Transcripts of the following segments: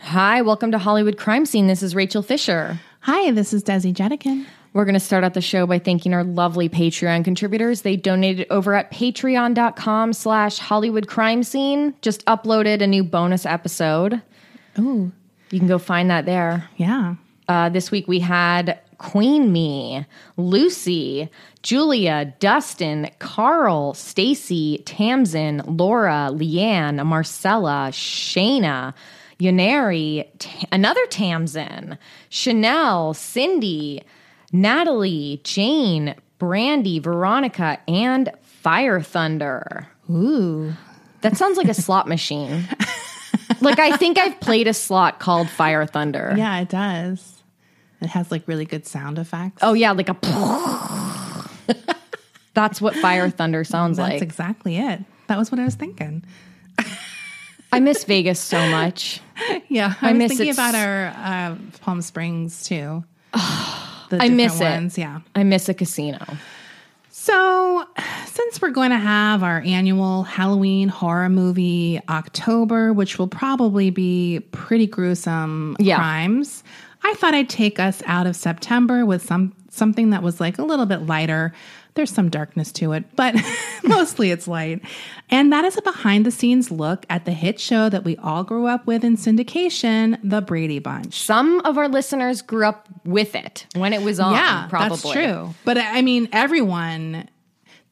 Hi, welcome to Hollywood Crime Scene. This is Rachel Fisher. Hi, this is Desi Jedeikin. We're going to start out the show by thanking our lovely Patreon contributors. They donated over at patreon.com slash Hollywood Crime Scene. Just uploaded a new bonus episode. Ooh, You can go find that there. yeah. Uh, this week we had Queen Me, Lucy, Julia, Dustin, Carl, Stacy, Tamsin, Laura, Leanne, Marcella, Shayna, Yaneri, T- another Tamsin, Chanel, Cindy, Natalie, Jane, Brandy, Veronica, and Fire Thunder. Ooh. That sounds like a slot machine. like I think I've played a slot called Fire Thunder. Yeah, it does. It has like really good sound effects. Oh yeah, like a. That's what fire thunder sounds That's like. That's exactly it. That was what I was thinking. I miss Vegas so much. Yeah, I, I was miss thinking about our uh, Palm Springs too. I miss different it. Yeah. I miss a casino. So, since we're going to have our annual Halloween horror movie October, which will probably be pretty gruesome Yeah. crimes, I thought I'd take us out of September with some something that was like a little bit lighter. There's some darkness to it, but mostly it's light. And that is a behind the scenes look at the hit show that we all grew up with in syndication, The Brady Bunch. Some of our listeners grew up with it when it was on. Yeah, probably that's true. But I mean, everyone.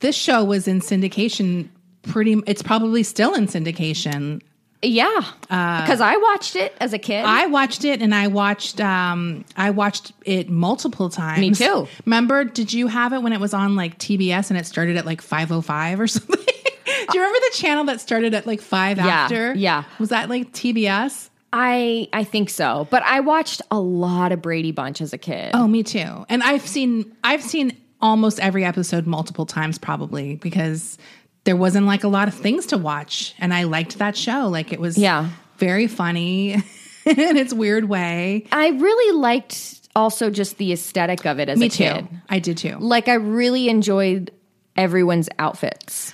This show was in syndication. Pretty, it's probably still in syndication. Yeah, because I watched it as a kid. Uh, I watched it, and I watched. um I watched it multiple times. Me too. Remember? Did you have it when it was on like TBS and it started at like five oh five or something? Do you remember the channel that started at like five Yeah, after? yeah. Was that like TBS? I I think so, but I watched a lot of Brady Bunch as a kid. Oh, me too. And I've seen I've seen almost every episode multiple times probably because there wasn't like a lot of things to watch and I liked that show. Like it was Yeah. very funny in its weird way. I really liked also just the aesthetic of it as Me a kid. too. I did too. Like I really enjoyed everyone's outfits.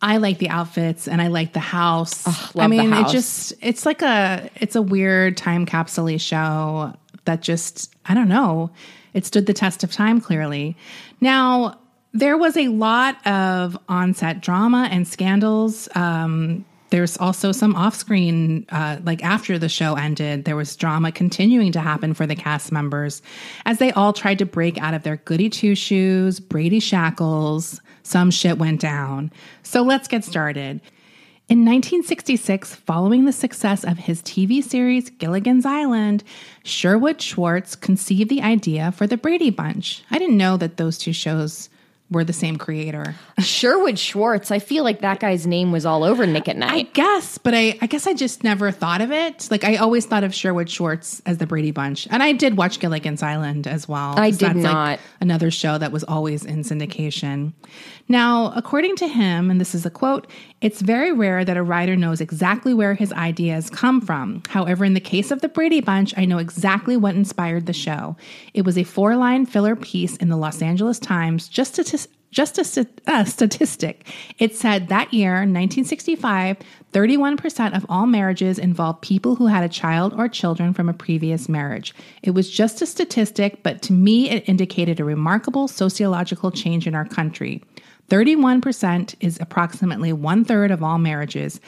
I like the outfits and I like the house. I mean, house. it just it's like a it's a weird time capsule show that just I don't know. It stood the test of time clearly. Now, there was a lot of on-set drama and scandals. Um there's also some off-screen uh, like after the show ended there was drama continuing to happen for the cast members as they all tried to break out of their goody two shoes brady shackles some shit went down so let's get started in 1966, following the success of his TV series Gilligan's Island, Sherwood Schwartz conceived the idea for the Brady Bunch. I didn't know that those two shows were the same creator. Sherwood Schwartz, I feel like that guy's name was all over Nick at Nite. I guess, but I, I guess I just never thought of it. Like I always thought of Sherwood Schwartz as the Brady Bunch, and I did watch Gilligan's Island as well. I did that's, like, not. another show that was always in syndication. Now, according to him, and this is a quote, it's very rare that a writer knows exactly where his ideas come from. However, in the case of the Brady Bunch, I know exactly what inspired the show. It was a four-line filler piece in the Los Angeles Times, just to just a, a statistic. It said that year, 1965, 31% of all marriages involved people who had a child or children from a previous marriage. It was just a statistic, but to me, it indicated a remarkable sociological change in our country. 31% is approximately one third of all marriages.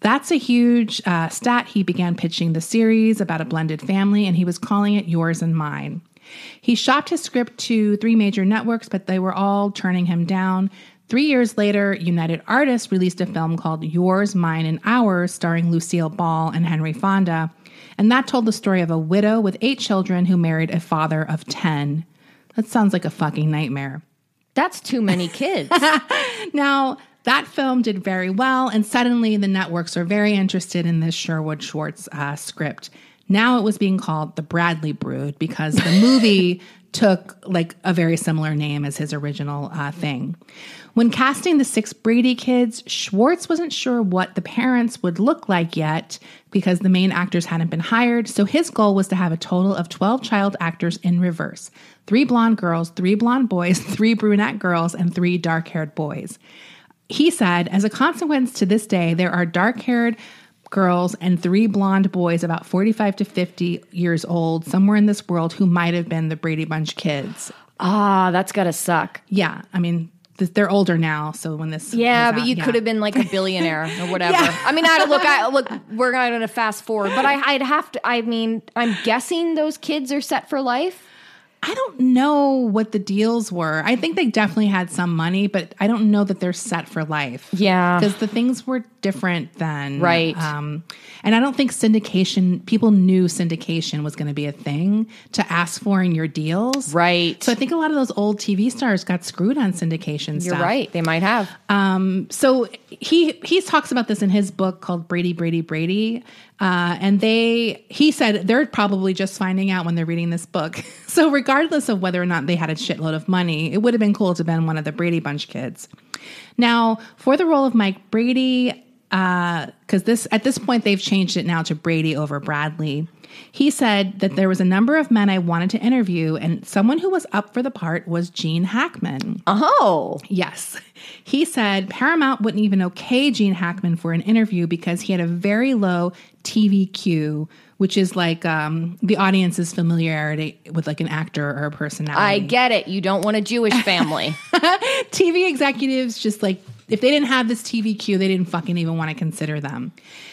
That's a huge uh, stat. He began pitching the series about a blended family, and he was calling it Yours and Mine. He shopped his script to three major networks, but they were all turning him down. Three years later, United Artists released a film called Yours, Mine, and Ours, starring Lucille Ball and Henry Fonda. And that told the story of a widow with eight children who married a father of 10. That sounds like a fucking nightmare. That's too many kids. Now, that film did very well, and suddenly the networks are very interested in this Sherwood Schwartz uh, script. Now it was being called The Bradley Brood because the movie took like a very similar name as his original uh, thing. When casting the six Brady kids, Schwartz wasn't sure what the parents would look like yet because the main actors hadn't been hired. So his goal was to have a total of 12 child actors in reverse three blonde girls, three blonde boys, three brunette girls, and three dark haired boys. He said, as a consequence to this day, there are dark haired girls and three blonde boys about 45 to 50 years old somewhere in this world who might have been the Brady Bunch kids. Ah, that's gotta suck. Yeah, I mean, they're older now, so when this Yeah, was but you yeah. could have been like a billionaire or whatever. I mean, I look, I look. We're going to fast forward, but I, I'd have to. I mean, I'm guessing those kids are set for life. I don't know what the deals were. I think they definitely had some money, but I don't know that they're set for life. Yeah. because the things were different than Right. Um, and I don't think syndication. People knew syndication was going to be a thing to ask for in your deals, Right. So I think a lot of those old TV stars got screwed on syndication. You're stuff. right. They might have. Um, so he he talks about this in his book called Brady Brady Brady, uh, and they he said they're probably just finding out when they're reading this book. So regardless of whether or not they had a shitload of money, it would have been cool to have been one of the Brady Bunch kids. Now for the role of Mike Brady, because this at this point they've changed it now to Brady over Bradley. He said that there was a number of men I wanted to interview, and someone who was up for the part was Gene Hackman. Oh, Yes. He said Paramount wouldn't even okay Gene Hackman for an interview because he had a very low TVQ, which is like um, the audience's familiarity with like an actor or a personality. I get it. You don't want a Jewish family. TV executives just like if they didn't have this TV TVQ, they didn't fucking even want to consider them.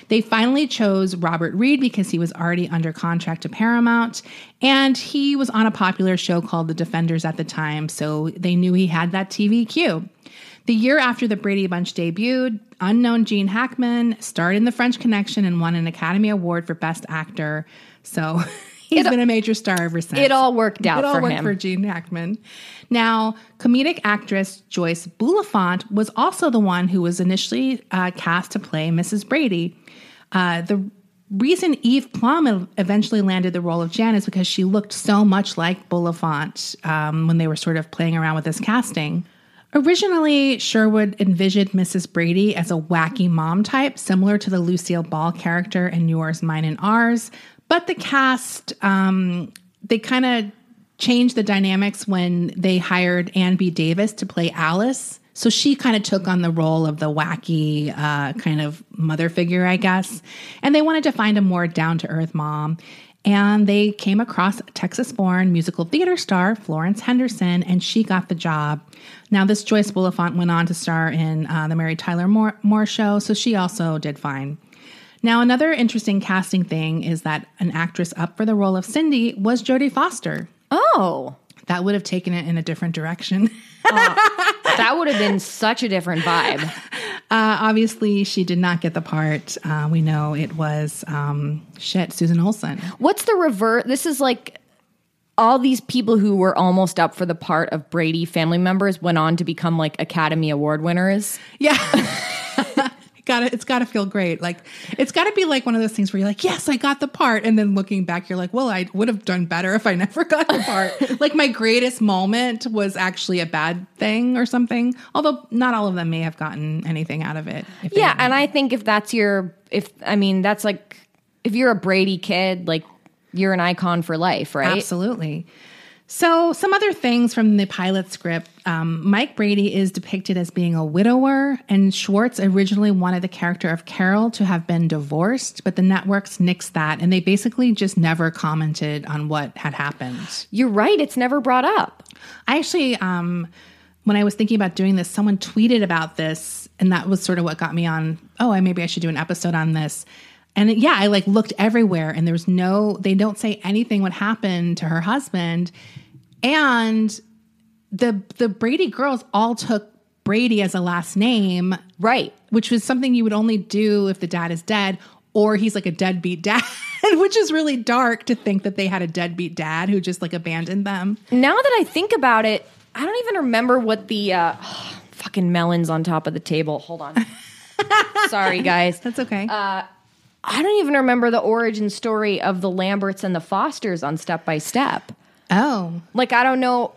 They finally chose Robert Reed because he was already under contract to Paramount and he was on a popular show called The Defenders at the time, so they knew he had that TV TVQ. The year after the Brady Bunch debuted, unknown Gene Hackman starred in The French Connection and won an Academy Award for Best Actor. So he's It- been a major star ever since. it all worked out It all for worked him. for Gene Hackman. Now, comedic actress Joyce Bulifant was also the one who was initially uh, cast to play Mrs. Brady. Uh, the reason Eve Plumb eventually landed the role of Jan is because she looked so much like Bulifant um, when they were sort of playing around with this casting. Originally, Sherwood envisioned Mrs. Brady as a wacky mom type, similar to the Lucille Ball character in Yours, Mine, and Ours. But the cast, um, they kind of changed the dynamics when they hired Ann B. Davis to play Alice. So she kind of took on the role of the wacky uh, kind of mother figure, I guess. And they wanted to find a more down to earth mom. And they came across Texas born musical theater star Florence Henderson, and she got the job. Now, this Joyce Bulifant went on to star in uh, the Mary Tyler Moore, Moore show, so she also did fine. Now, another interesting casting thing is that an actress up for the role of Cindy was Jodie Foster. Oh, That would have taken it in a different direction. that would have been such a different vibe. Uh, obviously, she did not get the part. Uh, we know it was um, shit, Susan Olsen. What's the reverse? This is like all these people who were almost up for the part of Brady family members went on to become like Academy Award winners. Yeah. got to It's got to feel great. Like it's got to be like one of those things where you're like, "Yes, I got the part," and then looking back, you're like, "Well, I would have done better if I never got the part." like my greatest moment was actually a bad thing or something. Although not all of them may have gotten anything out of it. Yeah, and I think if that's your if I mean that's like if you're a Brady kid, like you're an icon for life, right? Absolutely. So, some other things from the pilot script um, Mike Brady is depicted as being a widower, and Schwartz originally wanted the character of Carol to have been divorced, but the networks nixed that, and they basically just never commented on what had happened. You're right, it's never brought up. I actually, um, when I was thinking about doing this, someone tweeted about this, and that was sort of what got me on. Oh, I maybe I should do an episode on this. And yeah, I like looked everywhere, and there was no. They don't say anything what happened to her husband, and the the Brady girls all took Brady as a last name, Right. which was something you would only do if the dad is dead or he's like a deadbeat dad, which is really dark to think that they had a deadbeat dad who just like abandoned them. Now that I think about it, I don't even remember what the uh fucking melons on top of the table. Hold on. Sorry, guys. That's okay. I don't even remember the origin story of the Lamberts and the Fosters on Step by Step. Oh, Like, I don't know.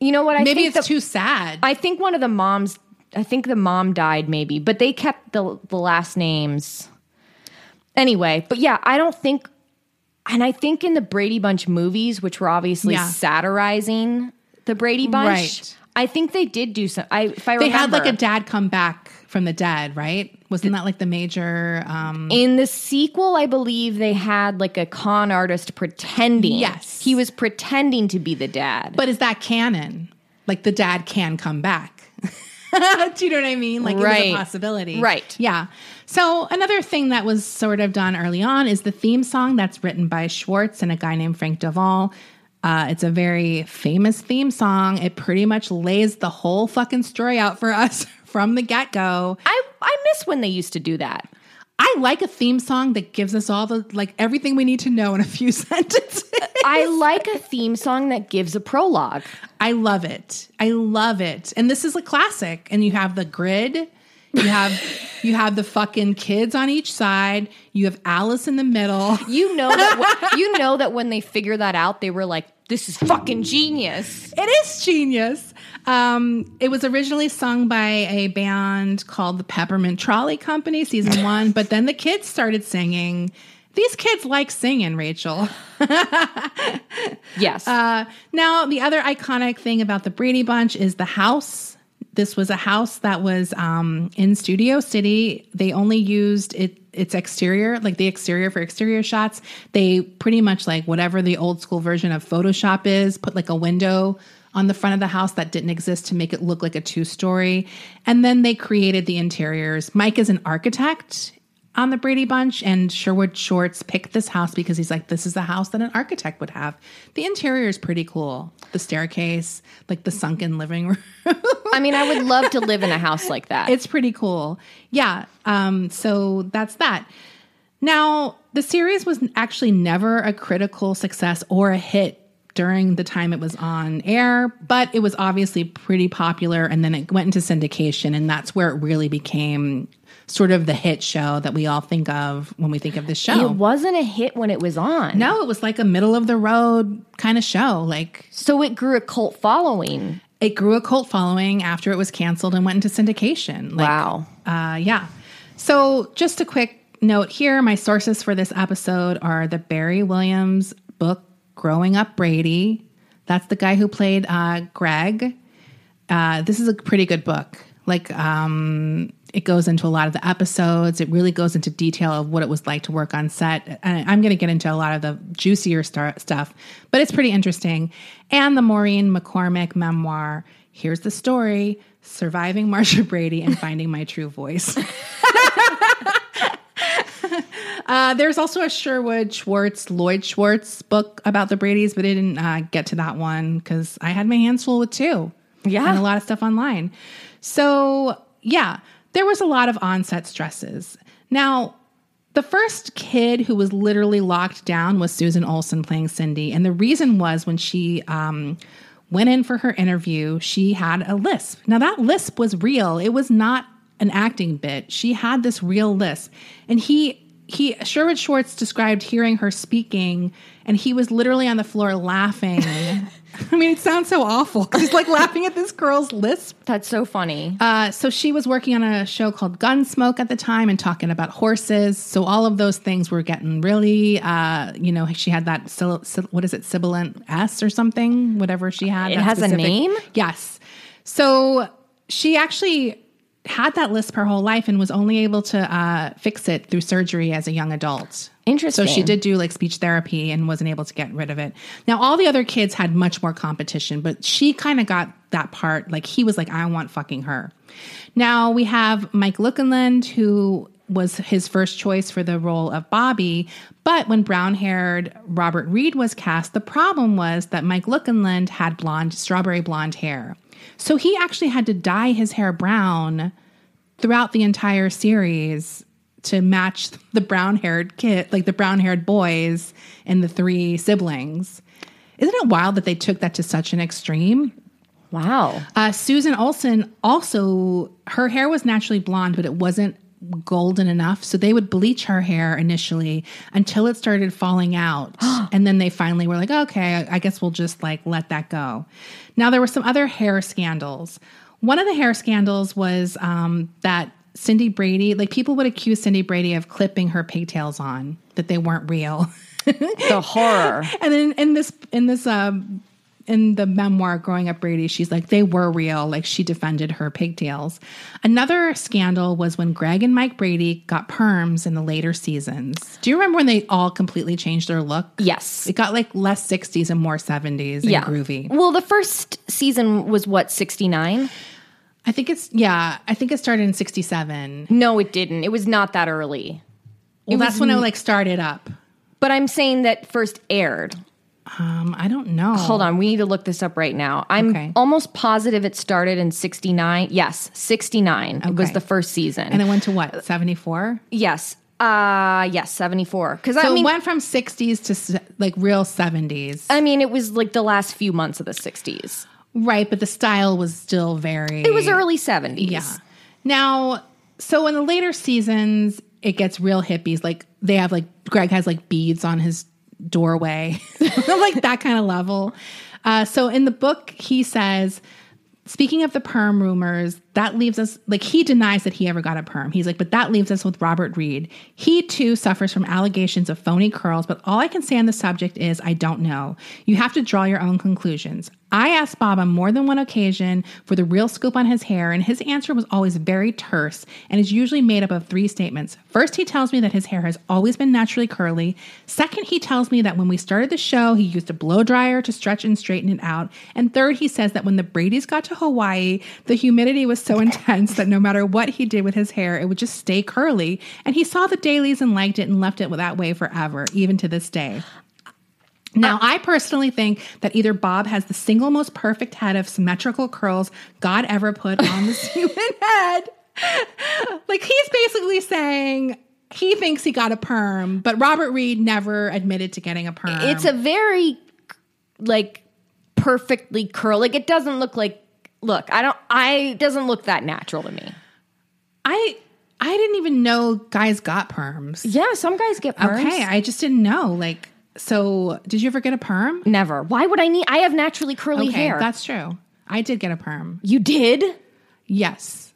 You know what? I think? maybe it's the- too sad. I think one of the moms. I think the mom died, maybe, but they kept the the last names. Anyway, but yeah, I don't think, and I think in the Brady Bunch movies, which were obviously Yeah. satirizing the Brady Bunch, Right. I think they did do some. I if I remember. they had like a dad come back from the dead, right? Wasn't that like the major? Um, In the sequel, I believe they had like a con artist pretending. Yes. He was pretending to be the dad. but is that canon? Like the dad can come back. Do you know what I mean? Like it was Right. a possibility. Right. Yeah. So another thing that was sort of done early on is the theme song that's written by Schwartz and a guy named Frank De Vol. Uh, it's a very famous theme song. It pretty much lays the whole fucking story out for us from the get go. I, I miss when they used to do that. I like a theme song that gives us all the like everything we need to know in a few sentences. I like a theme song that gives a prologue. I love it. I love it. And this is a classic. And you have the grid. You have you have the fucking kids on each side. You have Alice in the middle. You know that you know that when they figure that out, they were like, "This is fucking genius." It is genius. Um, it was originally sung by a band called the Peppermint Trolley Company, season one. but then the kids started singing. These kids like singing, Rachel. Yes, Uh, now, the other iconic thing about the Brady Bunch is the house. This was a house that was um, in Studio City. They only used it its exterior, like the exterior for exterior shots. They pretty much like whatever the old school version of Photoshop is, put like a window on the front of the house that didn't exist to make it look like a two story. And then they created the interiors. Mike is an architect on the Brady Bunch, and Sherwood Schwartz picked this house because he's like, this is the house that an architect would have. The interior is pretty cool. The staircase, like the sunken living room. I mean, I would love to live in a house like that. it's pretty cool. Yeah. Um, so that's that. Now, the series was actually never a critical success or a hit during the time it was on air, but it was obviously pretty popular. And then it went into syndication, and that's where it really became sort of the hit show that we all think of when we think of this show. It wasn't a hit when it was on. No, it was like a middle of the road kind of show. Like So it grew a cult following. it grew a cult following after it was canceled and went into syndication. Like, wow. Uh, yeah. So just a quick note here my sources for this episode are the Barry Williams book, Growing Up Brady. That's the guy who played uh, Greg. Uh, this is a pretty good book. Like, um, it goes into a lot of the episodes. It really goes into detail of what it was like to work on set. And I'm going to get into a lot of the juicier star- stuff, but it's pretty interesting. And the Maureen McCormick memoir, Here's the Story Surviving Marcia Brady and Finding My True Voice. Uh, there's also a Sherwood Schwartz, Lloyd Schwartz book about the Bradys, but I didn't uh, get to that one because I had my hands full with two. Yeah. And a lot of stuff online. So, yeah, there was a lot of onset stresses. Now, the first kid who was literally locked down was Susan Olsen playing Cindy. And the reason was when she um, went in for her interview, she had a lisp. Now, that lisp was real, it was not an acting bit. She had this real lisp. And he, he, Sherwood Schwartz described hearing her speaking, and he was literally on the floor laughing. I mean, it sounds so awful he's like laughing at this girl's lisp. That's so funny. Uh, so she was working on a show called Gunsmoke at the time and talking about horses. So all of those things were getting really, uh, you know, she had that sil- sil- what is it, sibilant S or something, whatever she had. It has a name? Yes. So she actually had that lisp her whole life and was only able to uh, fix it through surgery as a young adult. Interesting. So she did do like speech therapy and wasn't able to get rid of it. Now, all the other kids had much more competition, but she kind of got that part. Like he was like, I want fucking her. Now we have Mike Lookinland, who was his first choice for the role of Bobby. But when brown haired Robert Reed was cast, the problem was that Mike Lookinland had blonde, strawberry blonde hair. So he actually had to dye his hair brown throughout the entire series to match the brown haired kid, like the brown haired boys and the three siblings. Isn't it wild that they took that to such an extreme? Wow. Uh, Susan Olsen also, her hair was naturally blonde, but it wasn't golden enough. So they would bleach her hair initially until it started falling out. and then they finally were like, okay, I, I guess we'll just like let that go. Now, there were some other hair scandals. One of the hair scandals was um, that Cindy Brady, like people would accuse Cindy Brady of clipping her pigtails on, that they weren't real. The horror. And then in this in this um in the memoir growing up brady she's like they were real like she defended her pigtails another scandal was when greg and mike brady got perms in the later seasons do you remember when they all completely changed their look yes. it got like less 60s and more 70s and Yeah. groovy Well, the first season was what, 69? i think it's yeah i think it started in 67 No, it didn't. It was not that early. well that's when it like started up But I'm saying that first aired. Um i don't know Hold on, we need to look this up right now. I'm Okay. almost positive it started in 69. Yes, 69 It was the first season. and it went to what 74 yes. Uh yes, 74. Cuz so I mean it went from 60s to like real 70s I mean it was like the last few months of the 60s. Right, but the style was still very. It was early 70s. Yeah. Now, so in the later seasons, it gets real hippies. Like they have like Greg has like beads on his doorway, like that kind of level. Uh, so in the book, he says, speaking of the perm rumors, that leaves us like he denies that he ever got a perm. He's like, but that leaves us with Robert Reed. He too suffers from allegations of phony curls, but all I can say on the subject is I don't know. You have to draw your own conclusions. I asked Bob on more than one occasion for the real scoop on his hair, and his answer was always very terse and is usually made up of three statements. First, he tells me that his hair has always been naturally curly. Second, he tells me that when we started the show, he used a blow dryer to stretch and straighten it out. And third, he says that when the Brady's got to Hawaii, the humidity was so intense that no matter what he did with his hair, it would just stay curly. And he saw the dailies and liked it and left it that way forever, even to this day. Now, uh, I personally think that either Bob has the single most perfect head of symmetrical curls God ever put on this human head. Like, he's basically saying he thinks he got a perm, but Robert Reed never admitted to getting a perm. It's a very like perfectly curl. Like it doesn't look like look, I don't I doesn't look that natural to me. I I didn't even know guys got perms. Yeah, some guys get perms. Okay, I just didn't know. Like, so did you ever get a perm? Never. Why would I need I have naturally curly Okay, hair. that's true. I did get a perm. you did? Yes,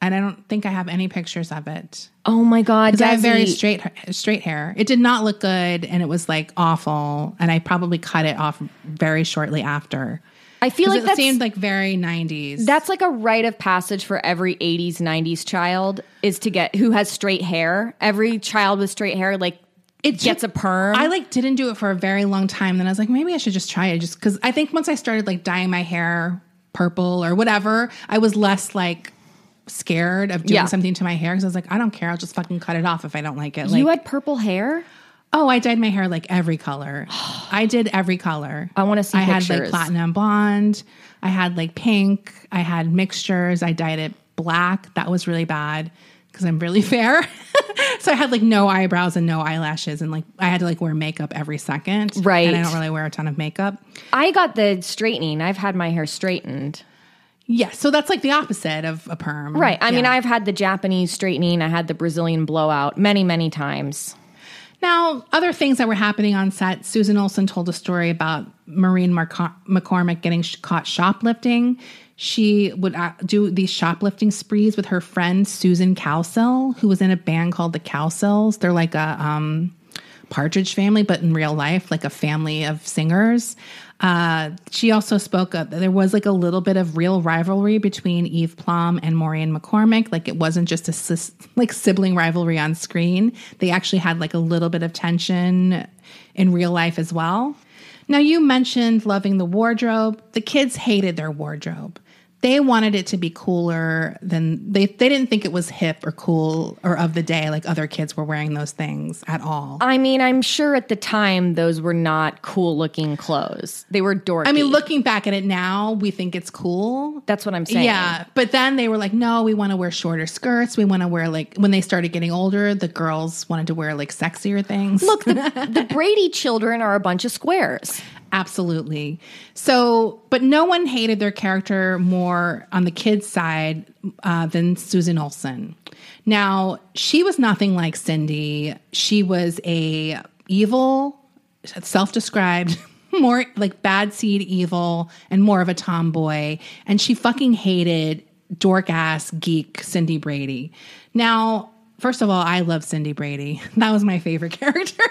and I don't think I have any pictures of it. Oh my god, Because I have very straight straight hair. It did not look good, and it was like awful. And I probably cut it off very shortly after. I feel like that seemed like very nineties. that's like a rite of passage for every 80s 90s child is to get who has straight hair. Every child with straight hair like it gets a perm. I like didn't do it for a very long time. Then I was like, maybe I should just try it, just because I think once I started like dyeing my hair purple or whatever, I was less like scared of doing Yeah. something to my hair because I was like, I don't care, I'll just fucking cut it off if I don't like it. Like, you had purple hair? Oh, I dyed my hair like every color. I did every color. I wanna see I had like platinum blonde. I had like pink. I had mixtures. I dyed it black. That was really bad because I'm really fair. so I had like no eyebrows and no eyelashes, and like I had to like wear makeup every second. Right. And I don't really wear a ton of makeup. I got the straightening. I've had my hair straightened. Yeah. So that's like the opposite of a perm. Right. I mean, I've had the Japanese straightening. I had the Brazilian blowout many, many times. Now, other things that were happening on set, Susan Olsen told a story about Maureen McCormick getting caught shoplifting. She would uh, do these shoplifting sprees with her friend Susan Cowsill, who was in a band called the Cowsills. They're like a um, Partridge family, but in real life, like a family of singers. Uh, she also spoke of there was like a little bit of real rivalry between Eve Plumb and Maureen McCormick. Like it wasn't just a sis, like sibling rivalry on screen. They actually had like a little bit of tension in real life as well. Now you mentioned loving the wardrobe. The kids hated their wardrobe. They wanted it to be cooler than they they didn't think it was hip or cool or of the day like other kids were wearing those things at all. I mean, I'm sure at the time those were not cool looking clothes. They were dorky. I mean, looking back at it now, we think it's cool. That's what I'm saying. Yeah, but then they were like, no, we want to wear shorter skirts. We want to wear like when they started getting older, the girls wanted to wear like sexier things. Look, the, the Brady children are a bunch of squares. Absolutely. So, but no one hated their character more on the kids' side uh, than Susan Olsen. Now, she was nothing like Cindy. She was a evil, self-described, more like bad seed evil, and more of a tomboy. And she fucking hated dork ass geek Cindy Brady. Now, first of all, I love Cindy Brady. That was my favorite character.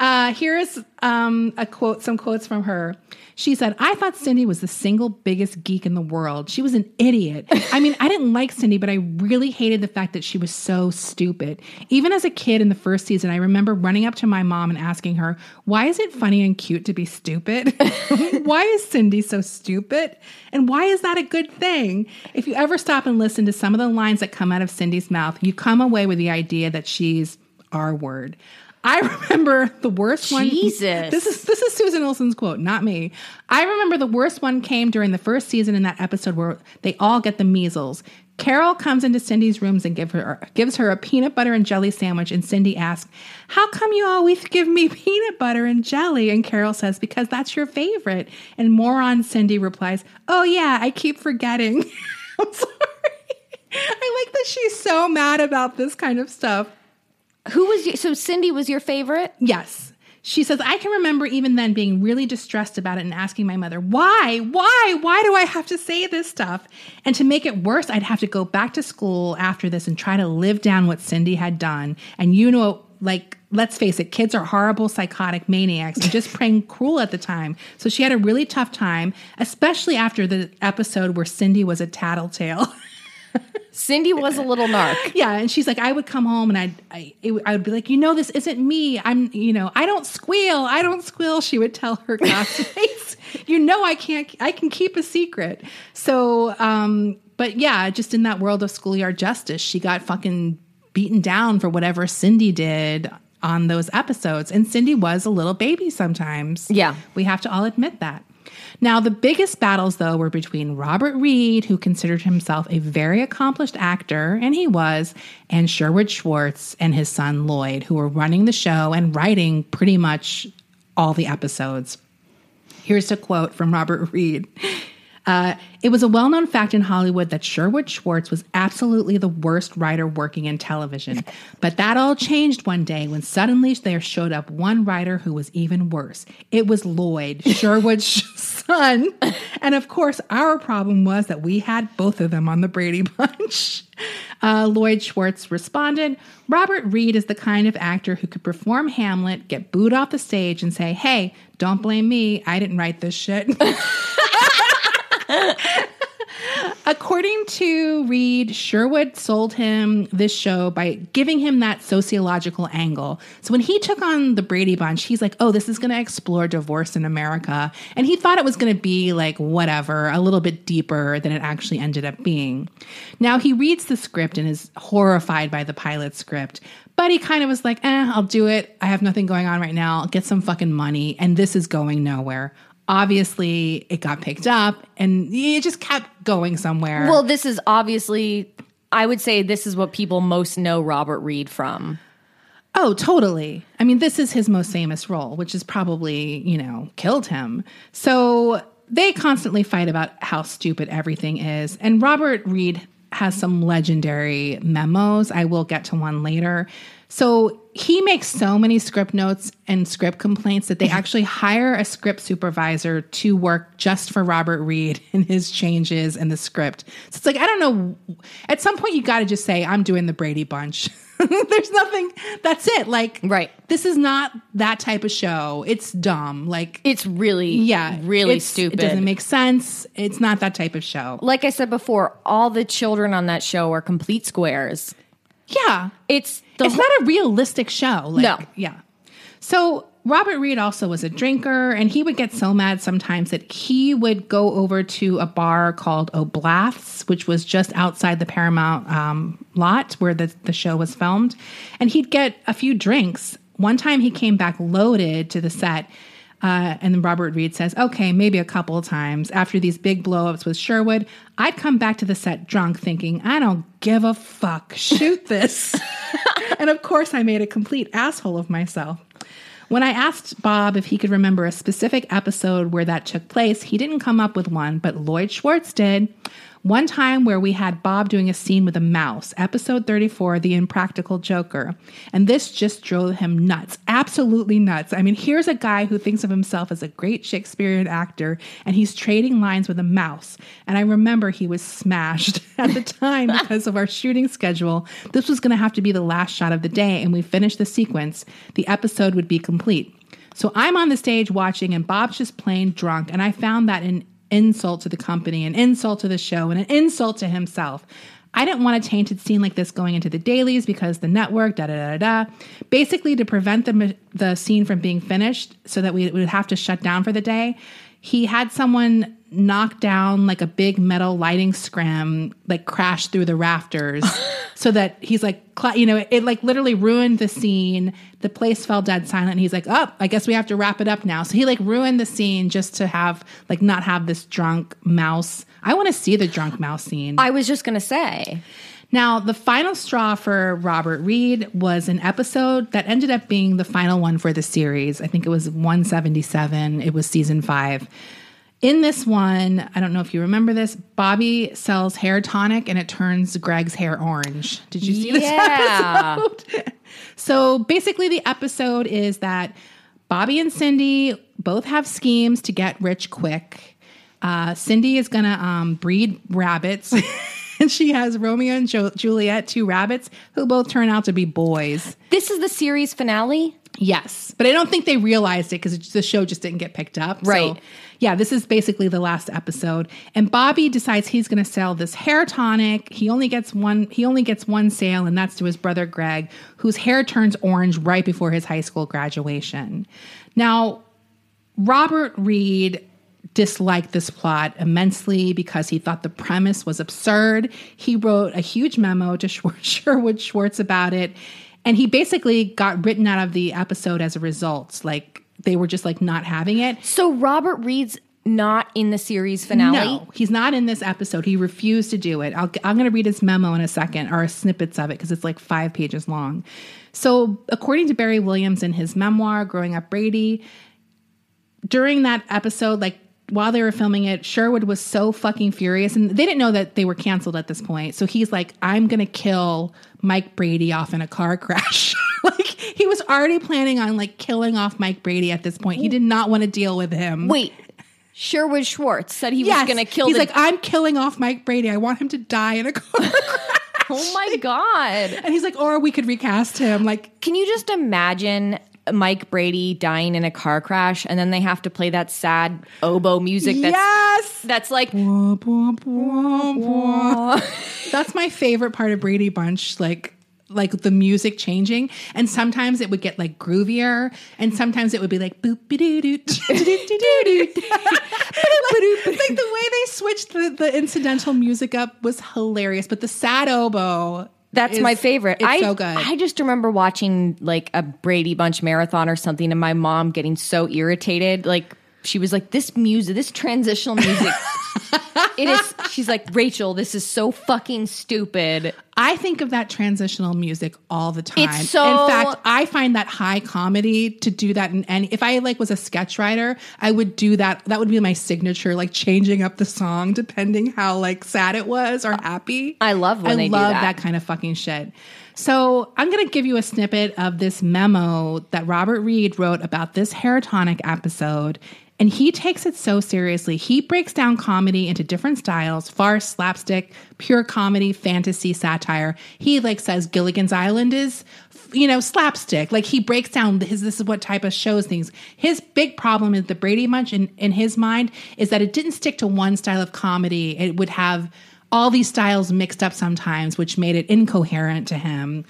uh, here's um, a quote, some quotes from her. She said, I thought Cindy was the single biggest geek in the world. She was an idiot. I mean, I didn't like Cindy, but I really hated the fact that she was so stupid. Even as a kid in the first season, I remember running up to my mom and asking her, Why is it funny and cute to be stupid? why is Cindy so stupid? And why is that a good thing? If you ever stop and listen to some of the lines that come out of Cindy's mouth, you come away with the idea that she's our word. I remember the worst one. Jesus. This is this is Susan Olsen's quote, not me. I remember the worst one came during the first season in that episode where they all get the measles. Carol comes into Cindy's rooms and give her gives her a peanut butter and jelly sandwich, and Cindy asks, "How come you always give me peanut butter and jelly?" And Carol says, "Because that's your favorite." And moron Cindy replies, "Oh yeah, I keep forgetting." I'm sorry. I like that she's so mad about this kind of stuff. Who was you? So Cindy was your favorite? Yes. She says, I can remember even then being really distressed about it and asking my mother, why? Why? Why do I have to say this stuff? And to make it worse, I'd have to go back to school after this and try to live down what Cindy had done. And you know, like, let's face it, kids are horrible, psychotic maniacs and just plain cruel at the time. So she had a really tough time, especially after the episode where Cindy was a tattletale. Cindy was a little narc. Yeah, and she's like, I would come home and I'd, I, it, I would be like, you know, this isn't me. I'm, you know, I don't squeal. I don't squeal. She would tell her classmates, you know, I can't, I can keep a secret. So, um, but yeah, just in that world of schoolyard justice, she got fucking beaten down for whatever Cindy did on those episodes. And Cindy was a little baby sometimes. Yeah. We have to all admit that. Now, the biggest battles, though, were between Robert Reed, who considered himself a very accomplished actor, and he was, and Sherwood Schwartz and his son Lloyd, who were running the show and writing pretty much all the episodes. Here's a quote from Robert Reed. Uh, it was a well known fact in Hollywood that Sherwood Schwartz was absolutely the worst writer working in television. But that all changed one day when suddenly there showed up one writer who was even worse. It was Lloyd, Sherwood's son. And of course, our problem was that we had both of them on the Brady Bunch. Uh, Lloyd Schwartz responded Robert Reed is the kind of actor who could perform Hamlet, get booed off the stage, and say, Hey, don't blame me. I didn't write this shit. According to Reed, Sherwood sold him this show by giving him that sociological angle. So when he took on the Brady Bunch, he's like, oh, this is going to explore divorce in America. And he thought it was going to be like whatever, a little bit deeper than it actually ended up being. Now he reads the script and is horrified by the pilot script. But he kind of was like, eh, I'll do it. I have nothing going on right now. I'll get some fucking money. And this is going nowhere obviously it got picked up and it just kept going somewhere. Well, this is obviously, I would say this is what people most know Robert Reed from. Oh, totally. I mean, this is his most famous role, which has probably, you know, killed him. So they constantly fight about how stupid everything is. And Robert Reed has some legendary memos. I will get to one later. So he makes so many script notes and script complaints that they mm-hmm. actually hire a script supervisor to work just for Robert Reed and his changes in the script. So it's like, I don't know. At some point, you got to just say, I'm doing the Brady Bunch. There's nothing, that's it. Like, Right. This is not that type of show. It's dumb. Like, It's really, yeah, really stupid. It doesn't make sense. It's not that type of show. like I said before, all the children on that show are complete squares. Yeah. It's the it's whole- not a realistic show. Like, No. Yeah. So Robert Reed also was a drinker, and he would get so mad sometimes that he would go over to a bar called Oblath's, which was just outside the Paramount um, lot where the, the show was filmed. And he'd get a few drinks. One time he came back loaded to the set. Uh, and then Robert Reed says, okay, maybe a couple of times. After these big blowups with Sherwood, I'd come back to the set drunk thinking, I don't give a fuck. Shoot this. and of course, I made a complete asshole of myself. When I asked Bob if he could remember a specific episode where that took place, he didn't come up with one, but Lloyd Schwartz did. One time where we had Bob doing a scene with a mouse, episode 34, The Impractical Joker. And this just drove him nuts, absolutely nuts. I mean, here's a guy who thinks of himself as a great Shakespearean actor, and he's trading lines with a mouse. And I remember he was smashed at the time because of our shooting schedule. This was going to have to be the last shot of the day, and we finished the sequence. The episode would be complete. So I'm on the stage watching, and Bob's just plain drunk. And I found that an insult to the company, an insult to the show, and an insult to himself. I didn't want a tainted scene like this going into the dailies because the network, da da da da. da. Basically, to prevent the the scene from being finished, so that we would have to shut down for the day. He had someone knock down like a big metal lighting scrim, like crash through the rafters, so that he's like, you know, it, it like literally ruined the scene. The place fell dead silent. And he's like, oh, I guess we have to wrap it up now. So he like ruined the scene just to have like not have this drunk mouse. I want to see the drunk mouse scene. I was just going to say. Now, the final straw for Robert Reed was an episode that ended up being the final one for the series. I think it was 177. It was season five. In this one, I don't know if you remember this, Bobby sells hair tonic and it turns Greg's hair orange. Did you see this episode? so basically, the episode is that Bobby and Cindy both have schemes to get rich quick. Uh, Cindy is going to um, breed rabbits. and she has Romeo and jo- Juliet, two rabbits, who both turn out to be boys. This is the series finale. Yes, but I don't think they realized it because the show just didn't get picked up. Right. So, yeah, this is basically the last episode, and Bobby decides he's going to sell this hair tonic. He only gets one. He only gets one sale, and that's to his brother Greg, whose hair turns orange right before his high school graduation. Now, Robert Reed disliked this plot immensely because he thought the premise was absurd. He wrote a huge memo to Sherwood Schwartz about it, and he basically got written out of the episode as a result. Like they were just like not having it. So Robert Reed's not in the series finale. No, he's not in this episode. He refused to do it. I'll, I'm going to read his memo in a second, or snippets of it, because it's like five pages long. So, according to Barry Williams in his memoir, Growing Up Brady, during that episode, like while they were filming it, Sherwood was so fucking furious, and they didn't know that they were canceled at this point. So he's like, "I'm gonna kill Mike Brady off in a car crash." like he was already planning on like killing off Mike Brady at this point. He did not want to deal with him. Wait, Sherwood Schwartz said he Yes. was going to kill him. He's the. like, I'm killing off Mike Brady. I want him to die in a car crash. oh my god! And he's like, or we could recast him. Like, Can you just imagine Mike Brady dying in a car crash, and then they have to play that sad oboe music? That's yes. that's like Wah, wah, wah, wah. That's my favorite part of Brady Bunch. Like, like the music changing, and sometimes it would get like groovier, and sometimes it would be like boop doo doo doo doo doo. Like the way they switched the, the incidental music up was hilarious, but the sad oboe. That's is- my favorite. It's I, so good. I just remember watching like a Brady Bunch marathon or something, and my mom getting so irritated. Like she was like, "This music, this transitional music, it is." She's like, "Rachel, this is so fucking stupid." I think of that transitional music all the time. It's so- In fact, I find that high comedy to do that in any if I like was a sketch writer, I would do that. That would be my signature, like changing up the song depending how like sad it was or happy. I love when I they do love that. kind of fucking shit. So I'm gonna give you a snippet of this memo that Robert Reed wrote about this hair tonic episode. And he takes it so seriously. He breaks down comedy into different styles farce, slapstick, pure comedy, fantasy, satire. He like says Gilligan's Island is, you know, slapstick. Like he breaks down his, this is what type of shows things. His big problem is the Brady Bunch in, in his mind is that it didn't stick to one style of comedy. It would have all these styles mixed up sometimes, which made it incoherent to him,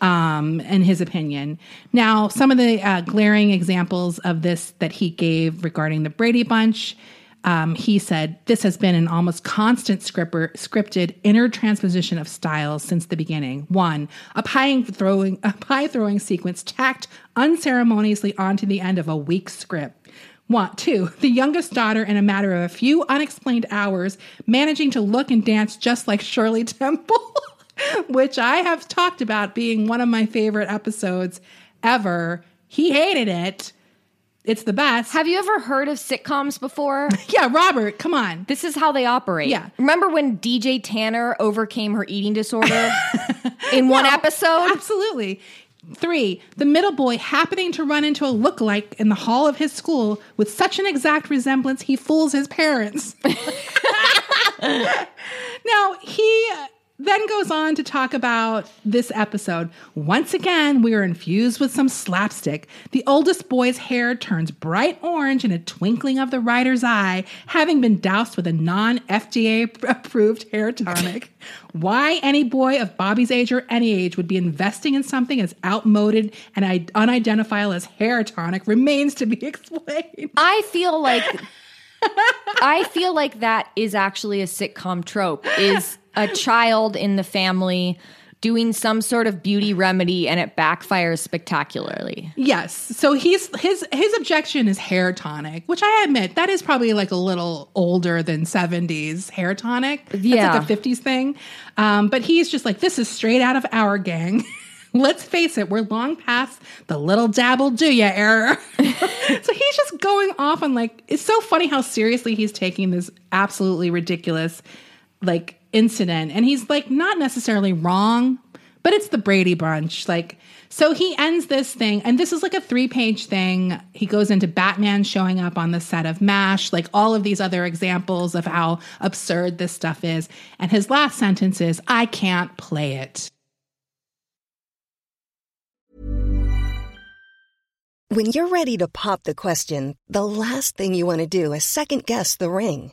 um, in his opinion. Now, some of the uh, glaring examples of this that he gave regarding the Brady Bunch. Um, he said, This has been an almost constant scripper, scripted inner transposition of styles since the beginning. One, a pie throwing, a pie throwing sequence tacked unceremoniously onto the end of a weak script. One, two, the youngest daughter, in a matter of a few unexplained hours, managing to look and dance just like Shirley Temple, which I have talked about being one of my favorite episodes ever. He hated it. It's the best. Have you ever heard of sitcoms before? yeah, Robert, come on. This is how they operate. Yeah. Remember when DJ Tanner overcame her eating disorder in one No, episode? Absolutely. Three, the middle boy happening to run into a lookalike in the hall of his school with such an exact resemblance he fools his parents. now, he then goes on to talk about this episode. Once again, we are infused with some slapstick. The oldest boy's hair turns bright orange in a twinkling of the writer's eye, having been doused with a non FDA approved hair tonic. Why any boy of Bobby's age or any age would be investing in something as outmoded and i- unidentifiable as hair tonic remains to be explained. I feel like I feel like that is actually a sitcom trope is a child in the family doing some sort of beauty remedy and it backfires spectacularly. Yes. So he's his his objection is hair tonic, which I admit that is probably like a little older than 70s hair tonic. That's Yeah. like a 50s thing. Um, but he's just like, this is straight out of our gang. Let's face it, we're long past the little dabble do ya era. so he's just going off on like it's so funny how seriously he's taking this absolutely ridiculous like incident. And he's like not necessarily wrong but it's the brady bunch. Like so he ends this thing and this is like a three page thing. He goes into batman showing up on the set of mash like all of these other examples of how absurd this stuff is. And his last sentence is i can't play it. When you're ready to pop the question, the last thing you want to do is second guess the ring.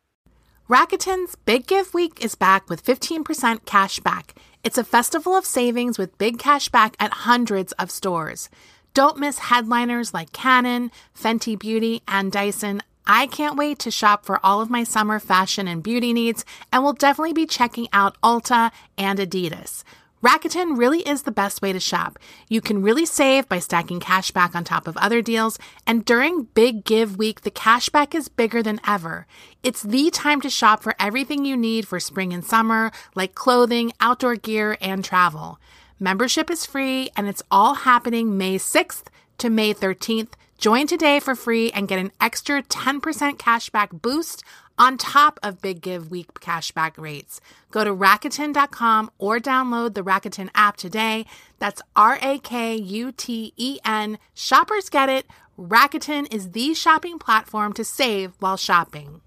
Rakuten's Big Give Week is back with 15% cash back. It's a festival of savings with big cash back at hundreds of stores. Don't miss headliners like Canon, Fenty Beauty, and Dyson. I can't wait to shop for all of my summer fashion and beauty needs, and will definitely be checking out Ulta and Adidas. Rakuten really is the best way to shop. You can really save by stacking cashback on top of other deals, and during Big Give Week, the cashback is bigger than ever. It's the time to shop for everything you need for spring and summer, like clothing, outdoor gear, and travel. Membership is free, and it's all happening May 6th to May 13th. Join today for free and get an extra 10% cashback boost on top of Big Give Week cashback rates. Go to Rakuten.com or download the Rakuten app today. That's R A K U T E N. Shoppers get it. Rakuten is the shopping platform to save while shopping.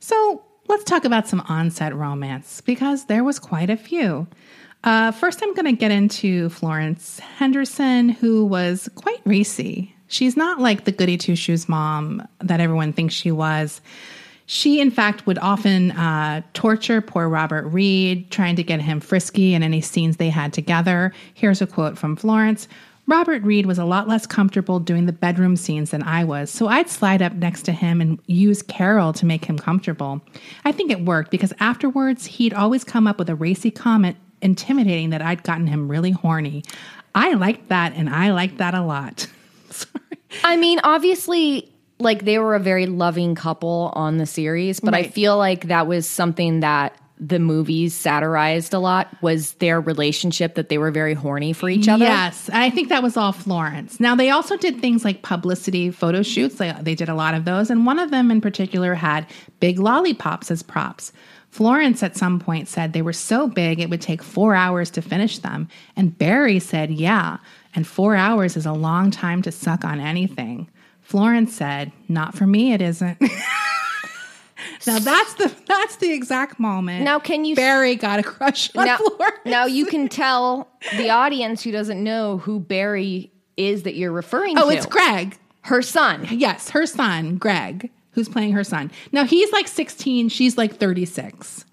So let's talk about some onset romance because there was quite a few. Uh, first, I'm going to get into Florence Henderson, who was quite racy. She's not like the goody two shoes mom that everyone thinks she was. She, in fact, would often uh, torture poor Robert Reed, trying to get him frisky in any scenes they had together. Here's a quote from Florence Robert Reed was a lot less comfortable doing the bedroom scenes than I was, so I'd slide up next to him and use Carol to make him comfortable. I think it worked because afterwards he'd always come up with a racy comment intimidating that I'd gotten him really horny. I liked that and I liked that a lot. I mean, obviously, like they were a very loving couple on the series, but I feel like that was something that the movies satirized a lot was their relationship that they were very horny for each other. Yes, I think that was all Florence. Now they also did things like publicity photo shoots. They, they did a lot of those, and one of them in particular had big lollipops as props. Florence at some point said they were so big it would take four hours to finish them, and Barry said, "Yeah, and four hours is a long time to suck on anything." Florence said, "Not for me, it isn't." now that's the that's the exact moment. Now, can you- Barry got a crush on Now, Florence? now you can tell the audience who doesn't know who Barry is that you're referring oh, to. Oh, it's Greg. her son. Yes, her son, Greg, who's playing her son. Now he's like 16, she's like 36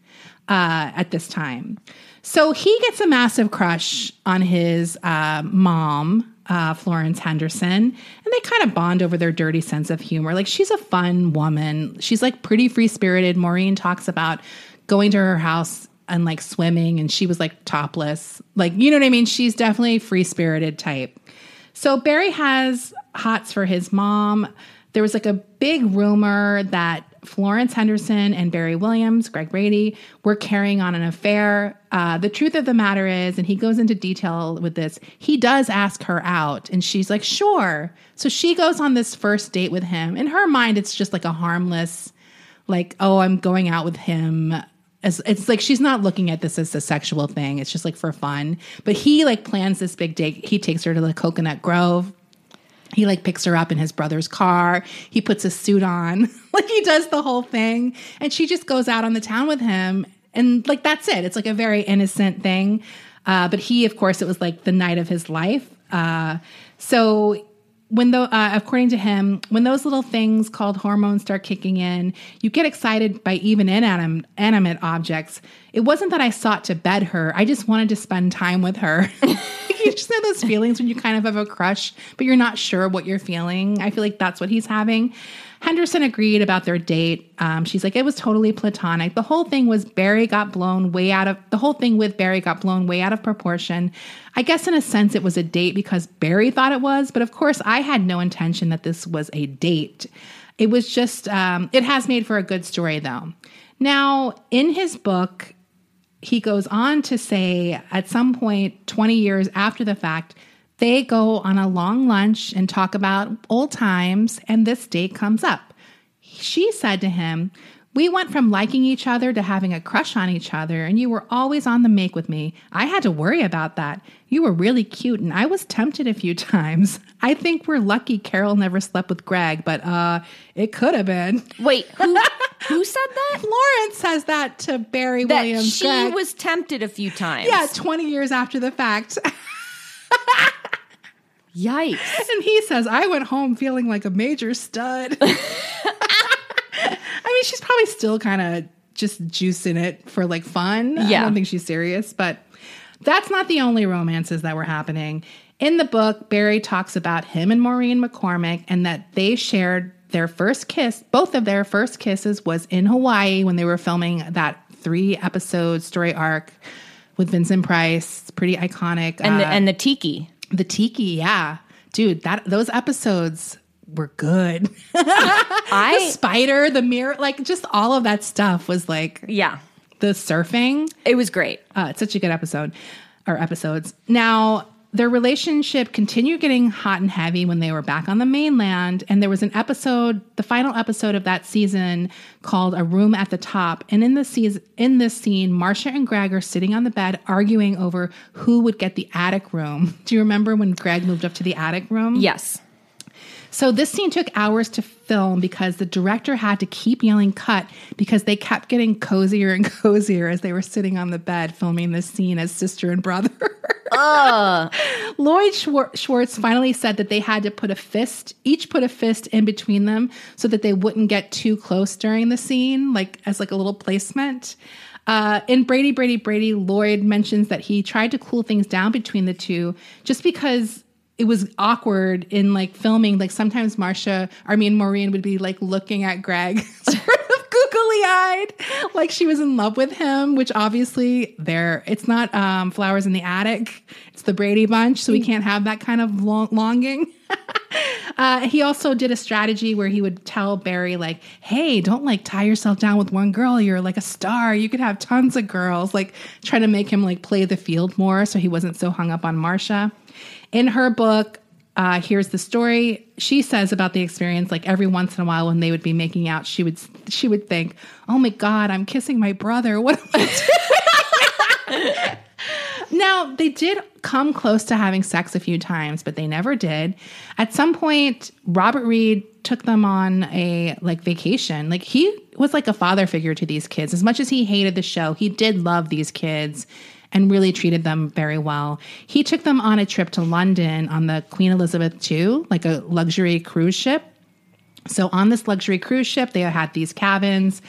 uh, at this time. So he gets a massive crush on his uh, mom, uh, Florence Henderson, and they kind of bond over their dirty sense of humor. Like she's a fun woman. She's like pretty free spirited. Maureen talks about going to her house and like swimming, and she was like topless. Like, you know what I mean? She's definitely free spirited type. So Barry has hots for his mom. There was like a big rumor that Florence Henderson and Barry Williams, Greg Brady, were carrying on an affair. Uh, the truth of the matter is, and he goes into detail with this, he does ask her out, and she's like, sure. So she goes on this first date with him. In her mind, it's just like a harmless, like, oh, I'm going out with him. As, it's like she's not looking at this as a sexual thing. It's just like for fun. But he like plans this big date. He takes her to the Coconut Grove. He like picks her up in his brother's car. He puts a suit on. like he does the whole thing. And she just goes out on the town with him. And like that's it. It's like a very innocent thing. Uh, but he, of course, it was like the night of his life. Uh, so when the uh, according to him, when those little things called hormones start kicking in, you get excited by even inanim- inanimate objects. It wasn't that I sought to bed her; I just wanted to spend time with her. you just have those feelings when you kind of have a crush, but you're not sure what you're feeling. I feel like that's what he's having. Henderson agreed about their date. Um, she's like, it was totally platonic. The whole thing was Barry got blown way out of the whole thing with Barry got blown way out of proportion. I guess in a sense it was a date because Barry thought it was, but of course I had no intention that this was a date. It was just, um, it has made for a good story though. Now, in his book, he goes on to say at some point 20 years after the fact they go on a long lunch and talk about old times and this date comes up she said to him we went from liking each other to having a crush on each other and you were always on the make with me i had to worry about that you were really cute and i was tempted a few times i think we're lucky carol never slept with greg but uh it could have been Wait, who, who said that? florence says that to barry That williams she Greg. was tempted a few times. Yeah, 20 years after the fact. Yikes. and he says, I went home feeling like a major stud. I mean, she's probably still kind of just juicing it for like fun. Yeah. I don't think she's serious, but that's not the only romances that were happening. In the book, Barry talks about him and Maureen McCormick and that they shared their first kiss. Both of their first kisses was in Hawaii when they were filming that three episode story arc with Vincent Price. It's pretty iconic. And the, Uh, and the tiki. The tiki, yeah. Dude, that those episodes were good. the I spider, the mirror, like just all of that stuff was like yeah, the surfing. it was great. Uh, it's such a good episode or episodes. Now, their relationship continued getting hot and heavy when they were back on the mainland. And there was an episode, the final episode of that season called A Room at the Top. And in this season, in this scene, Marcia and Greg are sitting on the bed arguing over who would get the attic room. Do you remember when Greg moved up to the attic room? Yes. So this scene took hours to film because the director had to keep yelling cut because they kept getting cozier and cozier as they were sitting on the bed filming this scene as sister and brother. Lloyd Schwar- Schwartz finally said that they had to put a fist, each put a fist in between them so that they wouldn't get too close during the scene, like as like a little placement. Uh, in Brady, Brady, Brady, Lloyd mentions that he tried to cool things down between the two just because it was awkward in like filming. Like sometimes Marcia, I mean, Maureen would be like looking at Greg sort of googly eyed, like she was in love with him, which obviously there, it's not um, Flowers in the Attic, it's the Brady Bunch. So we can't have that kind of long- longing. Uh, he also did a strategy where he would tell Barry, like, hey, don't like tie yourself down with one girl. You're like a star. You could have tons of girls, like trying to make him like play the field more so he wasn't so hung up on Marcia. In her book, uh, here's the story. She says about the experience, like every once in a while when they would be making out, she would she would think, "Oh my God, I'm kissing my brother. What am I doing?" Now, they did come close to having sex a few times, but they never did. At some point, Robert Reed took them on a like vacation. Like he was like a father figure to these kids. As much as he hated the show, he did love these kids and really treated them very well. He took them on a trip to London on the Queen Elizabeth II, like a luxury cruise ship. So on this luxury cruise ship, they had these cabins.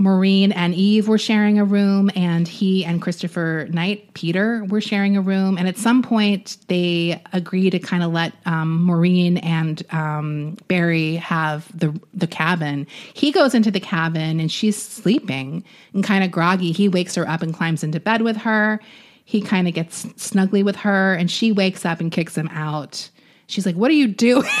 Maureen and Eve were sharing a room, and he and Christopher Knight, Peter, were sharing a room. And at some point, they agree to kind of let um, Maureen and um, Barry have the the cabin. He goes into the cabin, and she's sleeping and kind of groggy. He wakes her up and climbs into bed with her. He kind of gets snuggly with her, and she wakes up and kicks him out. She's like, "What are you doing?"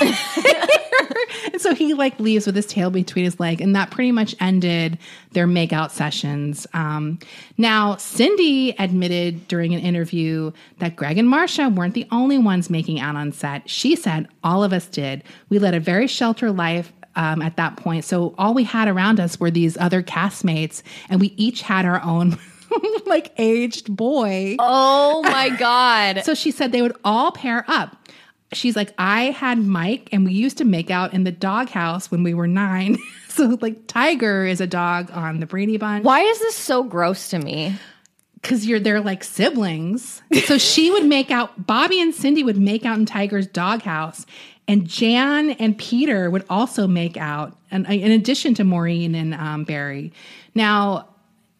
and so he like leaves with his tail between his leg, and that pretty much ended their makeout sessions. Um, now, Cindy admitted during an interview that Greg and Marcia weren't the only ones making out on set. She said all of us did. We led a very sheltered life. Um, at that point, so all we had around us were these other castmates, and we each had our own like aged boy. Oh my God. So she said they would all pair up. She's like, I had Mike, and we used to make out in the doghouse when we were nine. so, like, Tiger is a dog on the Brady Bunch. Why is this so gross to me? Because you're they're like siblings. So she would make out. Bobby and Cindy would make out in Tiger's doghouse, and Jan and Peter would also make out, and in addition to Maureen and um, Barry. Now,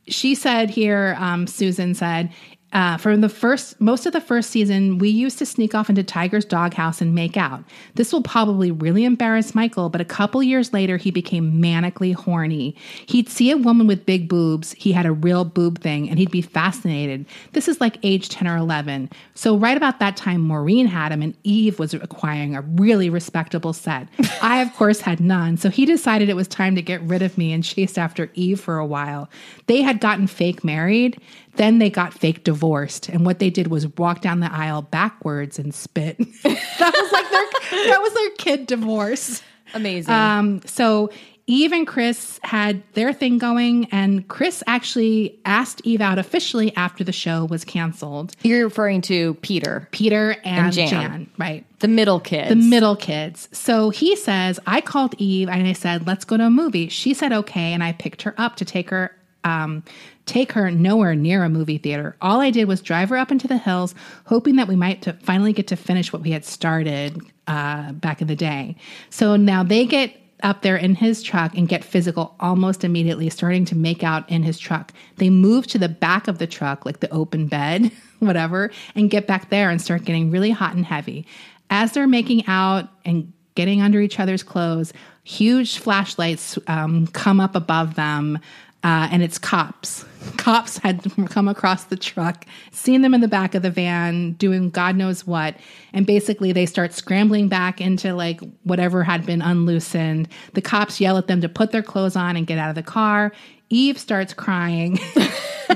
she said here, um, Susan said, uh, from the first, most of the first season, we used to sneak off into Tiger's doghouse and make out. This will probably really embarrass Michael, but a couple years later, he became manically horny. He'd see a woman with big boobs, he had a real boob thing, and he'd be fascinated. This is like age 10 or 11. So, right about that time, Maureen had him, and Eve was acquiring a really respectable set. I, of course, had none, so he decided it was time to get rid of me and chased after Eve for a while. They had gotten fake married. Then they got fake divorced, and what they did was walk down the aisle backwards and spit. that was like their that was their kid divorce. Amazing. Um, so Eve and Chris had their thing going, and Chris actually asked Eve out officially after the show was canceled. You're referring to Peter, Peter and, And Jan. Jan, right? the middle kid. The middle kids. So he says, I called Eve and I said, let's go to a movie. She said, okay. And I picked her up to take her, um, take her nowhere near a movie theater. All I did was drive her up into the hills, hoping that we might to finally get to finish what we had started uh, back in the day. So now they get up there in his truck and get physical almost immediately, starting to make out in his truck. They move to the back of the truck, like the open bed, whatever, and get back there and start getting really hot and heavy. As they're making out and getting under each other's clothes, huge flashlights um, come up above them. Uh, and it's cops. Cops had come across the truck, seen them in the back of the van doing God knows what. And basically, they start scrambling back into like whatever had been unloosened. The cops yell at them to put their clothes on and get out of the car. Eve starts crying.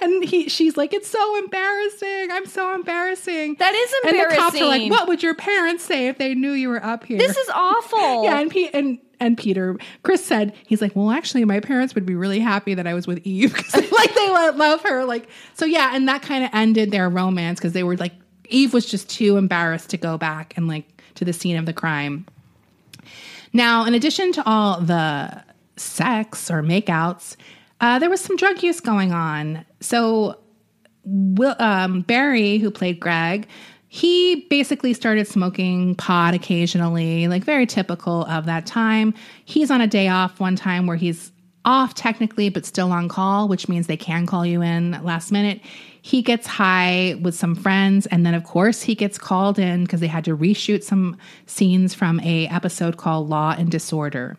and he, she's like, "It's so embarrassing. I'm so embarrassing." That is embarrassing. And the cops are like, "What would your parents say if they knew you were up here?" this is awful. yeah, and P- and and Peter, Chris said he's like, well, actually, my parents would be really happy that I was with Eve because like they love her, like so. Yeah, and that kind of ended their romance because they were like, Eve was just too embarrassed to go back and like to the scene of the crime. Now, in addition to all the sex or makeouts, uh, there was some drug use going on. So Will, um, Barry, who played Greg, he basically started smoking pot occasionally, like very typical of that time. He's on a day off one time where he's off technically, but still on call, which means they can call you in last minute. He gets high with some friends, and then of course he gets called in because they had to reshoot some scenes from a episode called Law and Disorder.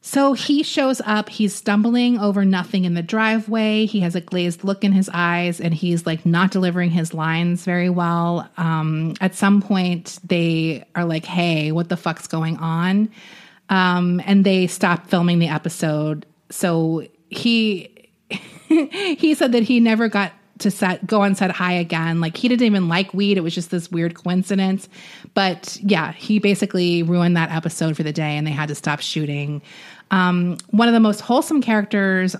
So he shows up, he's stumbling over nothing in the driveway. He has a glazed look in his eyes and he's like not delivering his lines very well. Um, at some point, they are like, hey, what the fuck's going on? Um, and they stop filming the episode. So he he said that he never got to set go on set high again. Like he didn't even like weed. It was just this weird coincidence. But yeah, he basically ruined that episode for the day and they had to stop shooting. Um, one of the most wholesome characters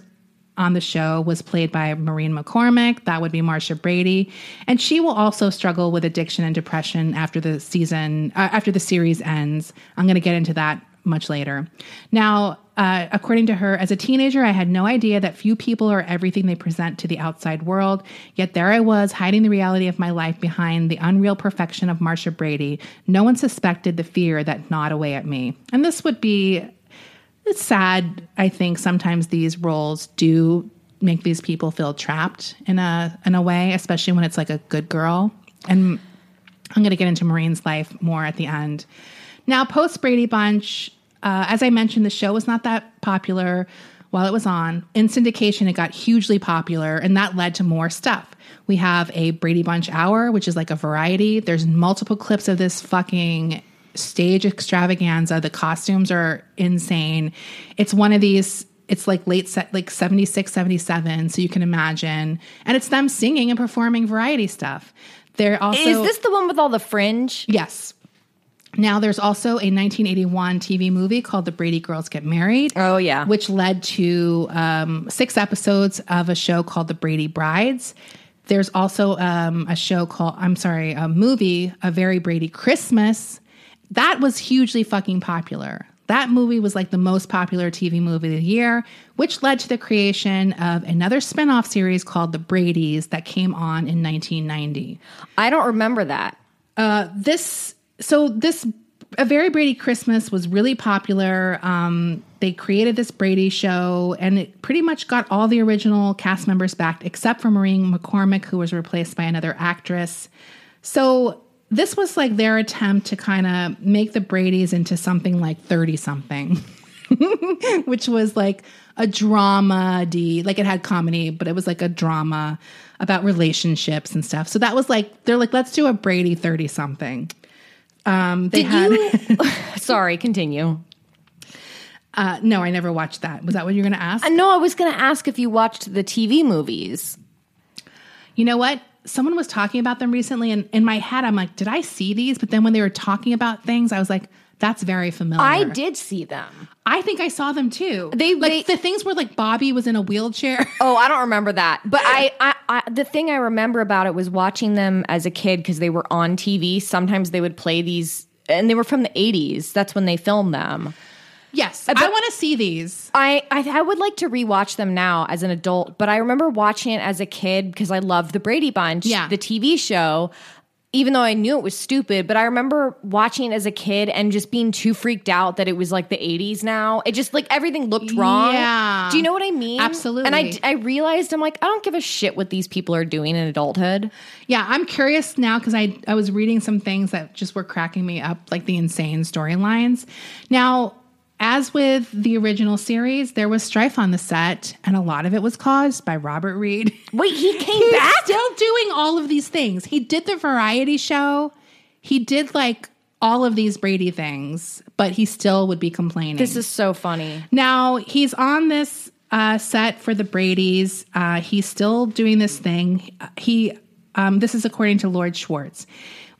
on the show was played by Maureen McCormick. That would be Marcia Brady, and she will also struggle with addiction and depression after the season uh, after the series ends. I'm going to get into that much later. Now, uh, according to her, as a teenager, I had no idea that few people are everything they present to the outside world. Yet there I was, hiding the reality of my life behind the unreal perfection of Marcia Brady. No one suspected the fear that gnawed away at me. And this would be it's sad. I think sometimes these roles do make these people feel trapped in a in a way, especially when it's like a good girl. And I'm going to get into Maureen's life more at the end. Now, post Brady Bunch, uh, as I mentioned, the show was not that popular while it was on. In syndication, it got hugely popular, and that led to more stuff. We have a Brady Bunch hour, which is like a variety. There's multiple clips of this fucking stage extravaganza. The costumes are insane. It's one of these it's like late set like 76 77 so you can imagine and it's them singing and performing variety stuff they're also Is this the one with all the fringe? yes now there's also a 1981 tv movie called the brady girls get married Oh, yeah. which led to um, six episodes of a show called the brady brides there's also um, a show called i'm sorry a movie a very brady christmas that was hugely fucking popular. That movie was like the most popular TV movie of the year, which led to the creation of another spinoff series called The Brady's that came on in 1990. I don't remember that. Uh, this, so this, A Very Brady Christmas was really popular. Um, they created this Brady show and it pretty much got all the original cast members back except for Maureen McCormick, who was replaced by another actress. So this was like their attempt to kind of make the Brady's into something like 30 something, which was like a drama D, like it had comedy, but it was like a drama about relationships and stuff. So that was like, they're like, let's do a Brady 30 something. Um, they Did had, you? Sorry, continue. uh, no, I never watched that. Was that what you were going to ask? Uh, No, I was going to ask if you watched the TV movies. You know what? Someone was talking about them recently, and in my head, I'm like, did I see these? But then when they were talking about things, I was like, that's very familiar. I did see them. I think I saw them too. They- like they- the things where like Bobby was in a wheelchair. Oh, I don't remember that. But I, I, I the thing I remember about it was watching them as a kid because they were on TV. Sometimes they would play these, and they were from the 80s. That's when they filmed them. yes, uh, I want to see these. I, I I would like to rewatch them now as an adult, but I remember watching it as a kid because I loved the Brady Bunch, Yeah. the TV show. Even though I knew it was stupid, but I remember watching it as a kid and just being too freaked out that it was like the 80s now. It just like everything looked wrong. Yeah. Do you know what I mean? Absolutely. And I, I realized I'm like, I don't give a shit what these people are doing in adulthood. Yeah, I'm curious now because I I was reading some things that just were cracking me up, like the insane storylines. Now, as with the original series, there was strife on the set, and a lot of it was caused by Robert Reed. Wait, he came He's back? still doing all of these things. He did the variety show. He did like all of these Brady things, but he still would be complaining. This is so funny. Now he's on this uh, set for the Brady's. Uh, he's still doing this thing. He, um, this is according to Lloyd Schwartz.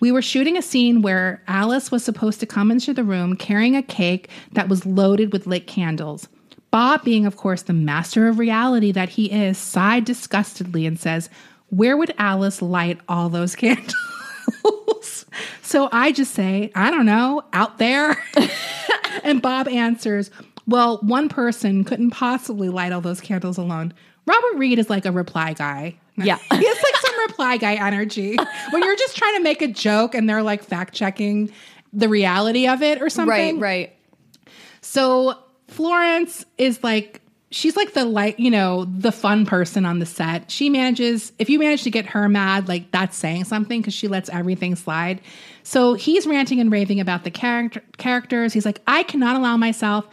We were shooting a scene where Alice was supposed to come into the room carrying a cake that was loaded with lit candles. Bob, being of course the master of reality that he is, sighed disgustedly and says, "Where would Alice light all those candles?" so I just say, "I don't know, out there." And Bob answers, Well, one person couldn't possibly light all those candles alone. Robert Reed is like a reply guy. Yeah. he has like some reply guy energy when you're just trying to make a joke and they're like fact checking the reality of it or something. right, right. So Florence is like she's like the like you know the fun person on the set. She manages if you manage to get her mad, like that's saying something because she lets everything slide. So he's ranting and raving about the character characters. He's like, I cannot allow myself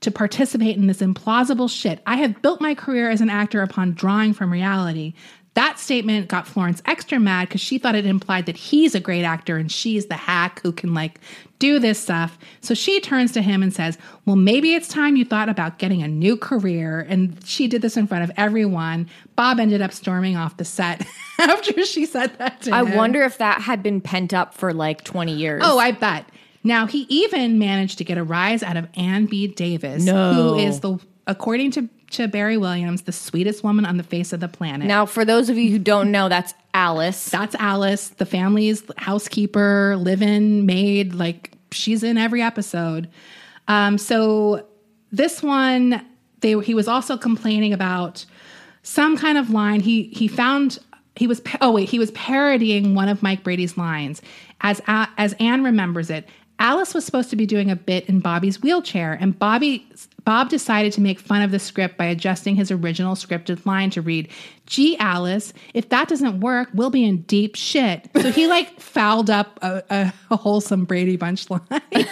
to participate in this implausible shit. I have built my career as an actor upon drawing from reality. That statement got Florence extra mad because she thought it implied that he's a great actor and she's the hack who can like do this stuff. So she turns to him and says, Well, maybe it's time you thought about getting a new career. And she did this in front of everyone. Bob ended up storming off the set after she said that to him. I him. wonder if that had been pent up for like 20 years. Oh, I bet. Now he even managed to get a rise out of Anne B. Davis, No. who is the according to, to Barry Williams, the sweetest woman on the face of the planet. Now, for those of you who don't know, that's Alice. That's Alice, the family's housekeeper, live-in maid. Like she's in every episode. Um, so this one, they he was also complaining about some kind of line. He he found he was oh wait he was parodying one of Mike Brady's lines as as Anne remembers it. Alice was supposed to be doing a bit in Bobby's wheelchair, and Bobby Bob decided to make fun of the script by adjusting his original scripted line to read, "Gee, Alice, if that doesn't work, we'll be in deep shit." So he like fouled up a, a, a wholesome Brady Bunch line.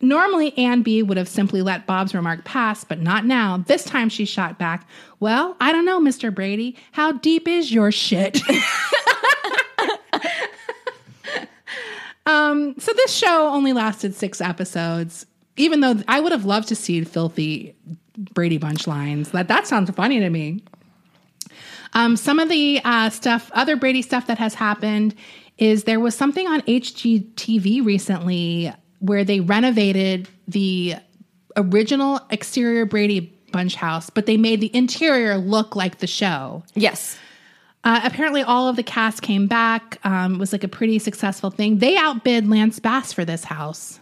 Normally, Anne B would have simply let Bob's remark pass, but not now. This time she shot back, Well, I don't know, Mr. Brady. How deep is your shit? um, so this show only lasted six episodes, even though I would have loved to see filthy Brady Bunch lines. That, that sounds funny to me. Um, some of the uh, stuff, other Brady stuff that has happened is there was something on HGTV recently where they renovated the original exterior Brady Bunch house, but they made the interior look like the show. yes. Uh, apparently, all of the cast came back. Um, it was like a pretty successful thing. They outbid Lance Bass for this house.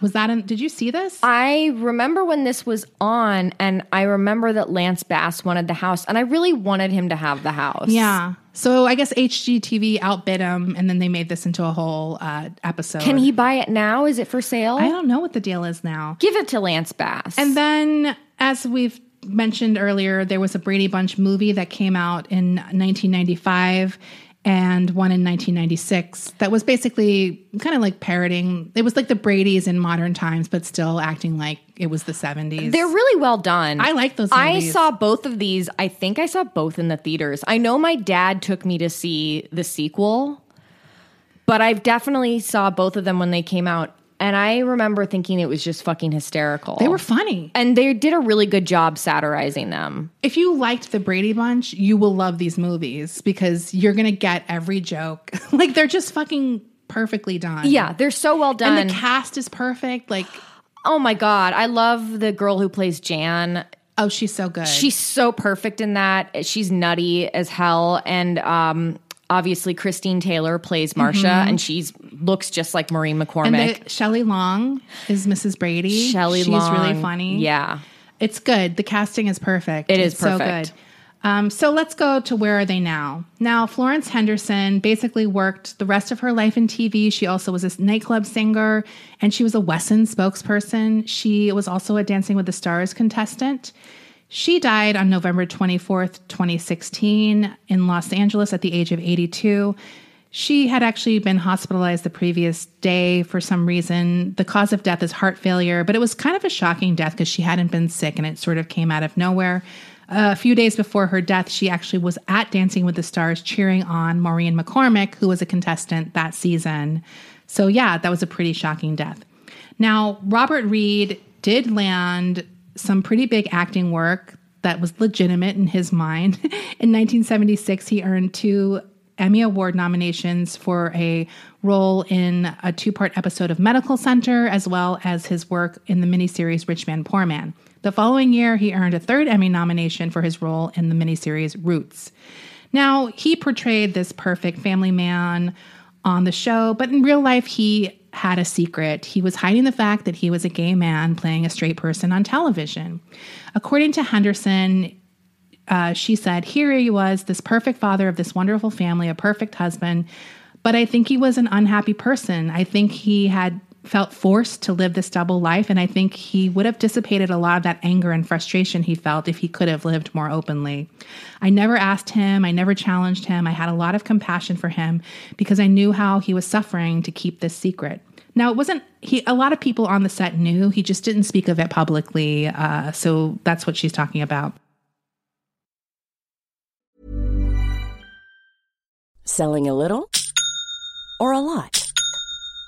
Was that? In, did you see this? I remember when this was on, and I remember that Lance Bass wanted the house, and I really wanted him to have the house. yeah. So I guess HGTV outbid him, and then they made this into a whole uh, episode. Can he buy it now? Is it for sale? I don't know what the deal is now. Give it to Lance Bass. And then, as we've mentioned earlier, there was a Brady Bunch movie that came out in 1995 and one in 1996 that was basically kind of like parroting. It was like the Brady's in modern times, but still acting like it was the 70s. They're really well done. I like those I saw both of these. I think I saw both in the theaters. I know my dad took me to see the sequel, but I've definitely saw both of them when they came out. And I remember thinking it was just fucking hysterical. they were funny. and they did a really good job satirizing them. If you liked the Brady Bunch, you will love these movies because you're going to get every joke. like they're just fucking perfectly done. Yeah, they're so well done. And the cast is perfect. Like, oh my god, I love the girl who plays Jan. oh, she's so good. She's so perfect in that. She's nutty as hell, and um, obviously Christine Taylor plays Marcia, and she's looks just like Maureen and McCormick. Shelley Long is Mrs. Brady. Shelley Long. she's Long, really funny. Yeah, It's good. The casting is perfect. It is It's so perfect. good. Um, so let's go to where are they now? Now, Florence Henderson basically worked the rest of her life in TV. She also was a nightclub singer and she was a Wesson spokesperson. She was also a Dancing with the Stars contestant. She died on November 24th, 2016, in Los Angeles at the age of 82. She had actually been hospitalized the previous day for some reason. The cause of death is heart failure, but it was kind of a shocking death because she hadn't been sick and it sort of came out of nowhere. a few days before her death, she actually was at Dancing with the Stars cheering on Maureen McCormick, who was a contestant that season. So, yeah, that was a pretty shocking death. Now, Robert Reed did land some pretty big acting work that was legitimate in his mind. In 1976, he earned two Emmy Award nominations for a role in a two part episode of Medical Center, as well as his work in the miniseries Rich Man, Poor Man. The following year, he earned a third Emmy nomination for his role in the miniseries Roots. Now, he portrayed this perfect family man on the show, but in real life, he had a secret. He was hiding the fact that he was a gay man playing a straight person on television. According to Henderson, uh, she said, Here he was, this perfect father of this wonderful family, a perfect husband. But I think he was an unhappy person. I think he had felt forced to live this double life. And I think he would have dissipated a lot of that anger and frustration he felt if he could have lived more openly. I never asked him, I never challenged him. I had a lot of compassion for him because I knew how he was suffering to keep this secret. Now, it wasn't he. A lot of people on the set knew. He just didn't speak of it publicly. Uh, so that's what she's talking about. Selling a little or a lot?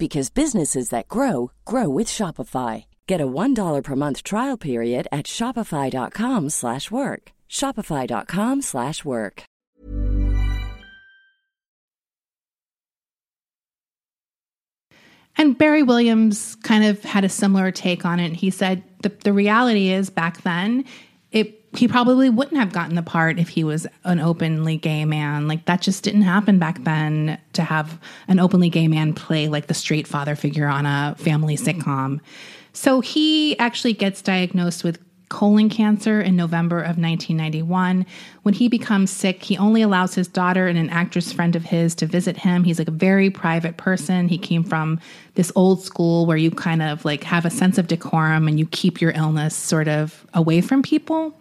because businesses that grow grow with Shopify. Get a $1 per month trial period at Shopify.com slash work. Shopify.com slash work. And Barry Williams kind of had a similar take on it. He said the, the reality is back then, it he probably wouldn't have gotten the part if he was an openly gay man. Like that just didn't happen back then to have an openly gay man play like the straight father figure on a family sitcom. So he actually gets diagnosed with colon cancer in November of 1991. When he becomes sick, he only allows his daughter and an actress friend of his to visit him. He's like a very private person. He came from this old school where you kind of like have a sense of decorum and you keep your illness sort of away from people.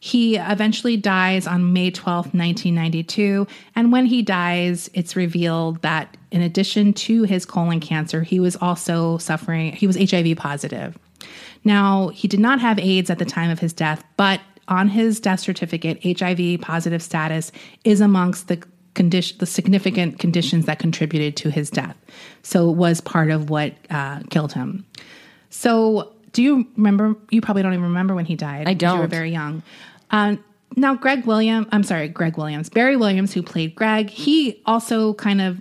He eventually dies on May 12, 1992. And when he dies, it's revealed that in addition to his colon cancer, he was also suffering, he was HIV positive. Now, he did not have AIDS at the time of his death, but on his death certificate, HIV positive status is amongst the condition, the significant conditions that contributed to his death. So it was part of what uh, killed him. So, do you remember? You probably don't even remember when he died. I 'cause You were don't. very young. Um, now, Greg Williams, I'm sorry, Greg Williams, Barry Williams, who played Greg, he also kind of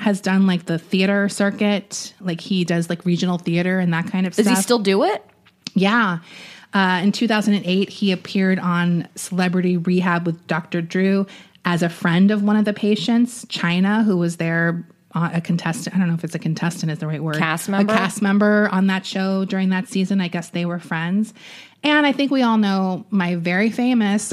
has done like the theater circuit. Like he does like regional theater and that kind of Does stuff. Does he still do it? Yeah. Uh, in 2008, he appeared on Celebrity Rehab with Dr. Drew as a friend of one of the patients, Chyna, who was there, uh, a contestant. I don't know if it's a contestant is the right word. Cast member? A cast member on that show during that season. I guess they were friends. And I think we all know my very famous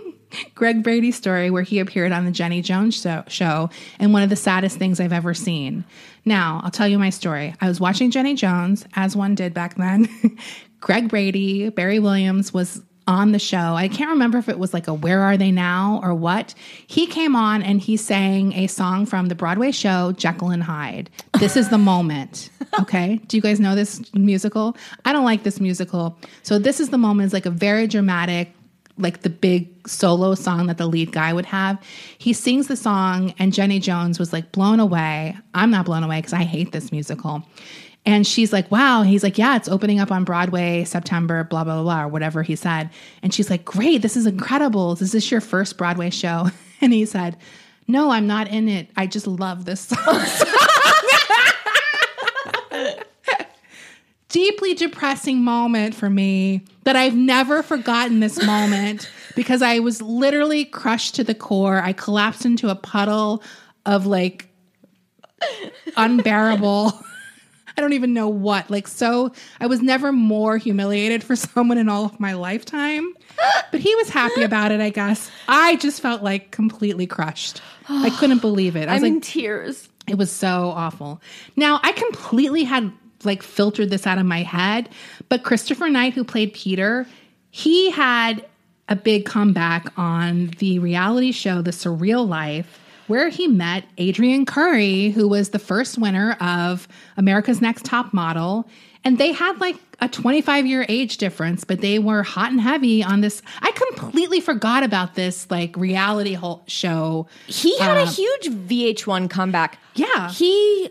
Greg Brady story where he appeared on the Jenny Jones show, show and one of the saddest things I've ever seen. Now, I'll tell you my story. I was watching Jenny Jones, as one did back then. Greg Brady, Barry Williams was on the show. I can't remember if it was like a Where Are They Now or what. He came on and he sang a song from the Broadway show Jekyll and Hyde. This is the moment. Okay. Do you guys know this musical? I don't like this musical. So this is the moment. It's like a very dramatic, like the big solo song that the lead guy would have. He sings the song, and Jenny Jones was like blown away. I'm not blown away because I hate this musical. And she's like, wow. He's like, yeah, it's opening up on Broadway September, blah, blah, blah, blah, or whatever he said. And she's like, great, this is incredible. Is this your first Broadway show? And he said, no, I'm not in it. I just love this song. deeply depressing moment for me that I've never forgotten this moment because I was literally crushed to the core. I collapsed into a puddle of like unbearable. I don't even know what. Like, so I was never more humiliated for someone in all of my lifetime. But he was happy about it, I guess. I just felt like completely crushed. I couldn't believe it. I was I'm like, in tears. it was so awful. Now, I completely had like filtered this out of my head, but Christopher Knight, who played Peter, he had a big comeback on the reality show The Surreal Life, where he met Adrianne Curry, who was the first winner of America's Next Top Model. And they had like a 25 year age difference, but they were hot and heavy on this. I completely forgot about this like reality show. He had a Uh, huge VH1 comeback. Yeah. He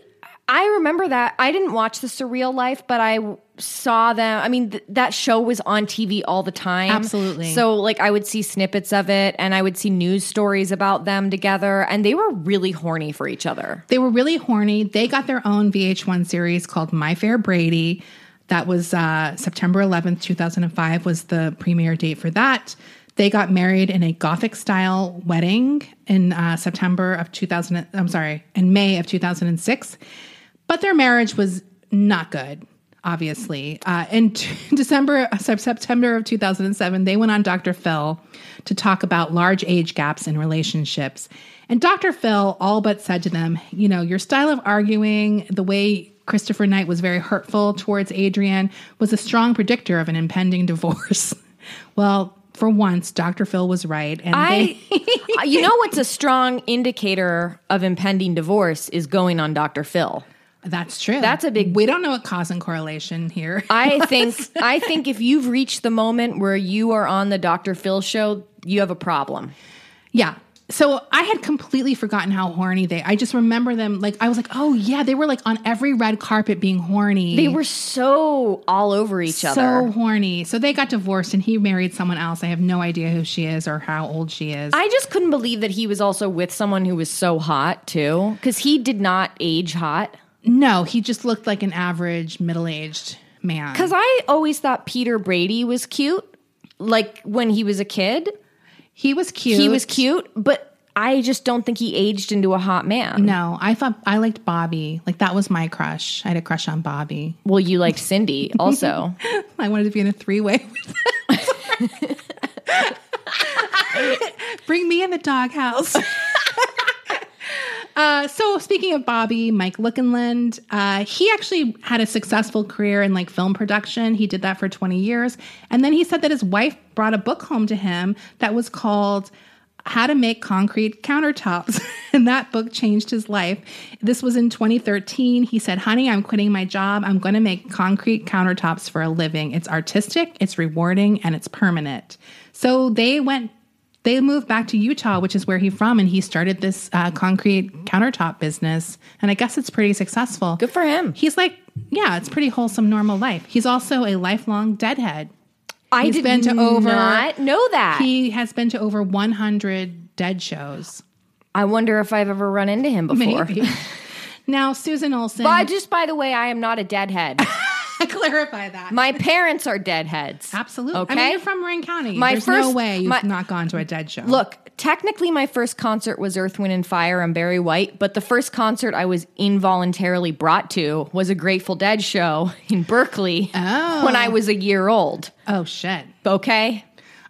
I remember that. I didn't watch the Surreal Life, but I saw them. I mean, th- that show was on TV all the time. Absolutely. So, like, I would see snippets of it and I would see news stories about them together, and they were really horny for each other. They were really horny. They got their own VH1 series called My Fair Brady. That was uh, September 11th, 2005 was the premiere date for that. They got married in a Gothic style wedding in uh, September of 2000. I'm sorry, in May of 2006. But their marriage was not good, obviously. Uh, in t- December, uh, September of 2007, they went on Dr. Phil to talk about large age gaps in relationships. And Dr. Phil all but said to them, you know, your style of arguing, the way Christopher Knight was very hurtful towards Adrianne, was a strong predictor of an impending divorce. well, for once, Dr. Phil was right. And I, they, you know, what's a strong indicator of impending divorce is going on Dr. Phil. That's true. That's a big- We don't know what cause and correlation here. I think I think if you've reached the moment where you are on the Dr. Phil show, you have a problem. Yeah. So I had completely forgotten how horny they. I just remember them like I was like, oh yeah, they were like on every red carpet being horny. They were so all over each so other. So horny. So they got divorced, and he married someone else. I have no idea who she is or how old she is. I just couldn't believe that he was also with someone who was so hot too, because he did not age hot. No, he just looked like an average middle-aged man. Because I always thought Peter Brady was cute, like when he was a kid. he was cute. He was cute, but I just don't think he aged into a hot man. No, I thought I liked Bobby. Like that was my crush. I had a crush on Bobby. Well, you liked Cindy also. I wanted to be in a three-way. with Bring me in the doghouse. Uh, so speaking of Bobby, Mike Lookinland, uh, he actually had a successful career in like film production. He did that for 20 years. And then he said that his wife brought a book home to him that was called How to Make Concrete Countertops. and that book changed his life. This was in 2013. He said, honey, I'm quitting my job. I'm going to make concrete countertops for a living. It's artistic, it's rewarding, and it's permanent. So they went they moved back to Utah, which is where he's from, and he started this uh, concrete countertop business. And I guess it's pretty successful. Good for him. He's like, yeah, it's pretty wholesome, normal life. He's also a lifelong deadhead. I He's did been to over- not know that. He has been to over 100 dead shows. I wonder if I've ever run into him before. Maybe. now, Susan Olson. But just by the way, I am not a deadhead. clarify that. My parents are deadheads. Absolutely. Okay. I mean, you're from Marin County. My There's no first- way you've my- not gone to a dead show. Look, technically, my first concert was Earth, Wind, and Fire and Barry White, but the first concert I was involuntarily brought to was a Grateful Dead show in Berkeley Oh. when I was a year old. oh shit. Okay.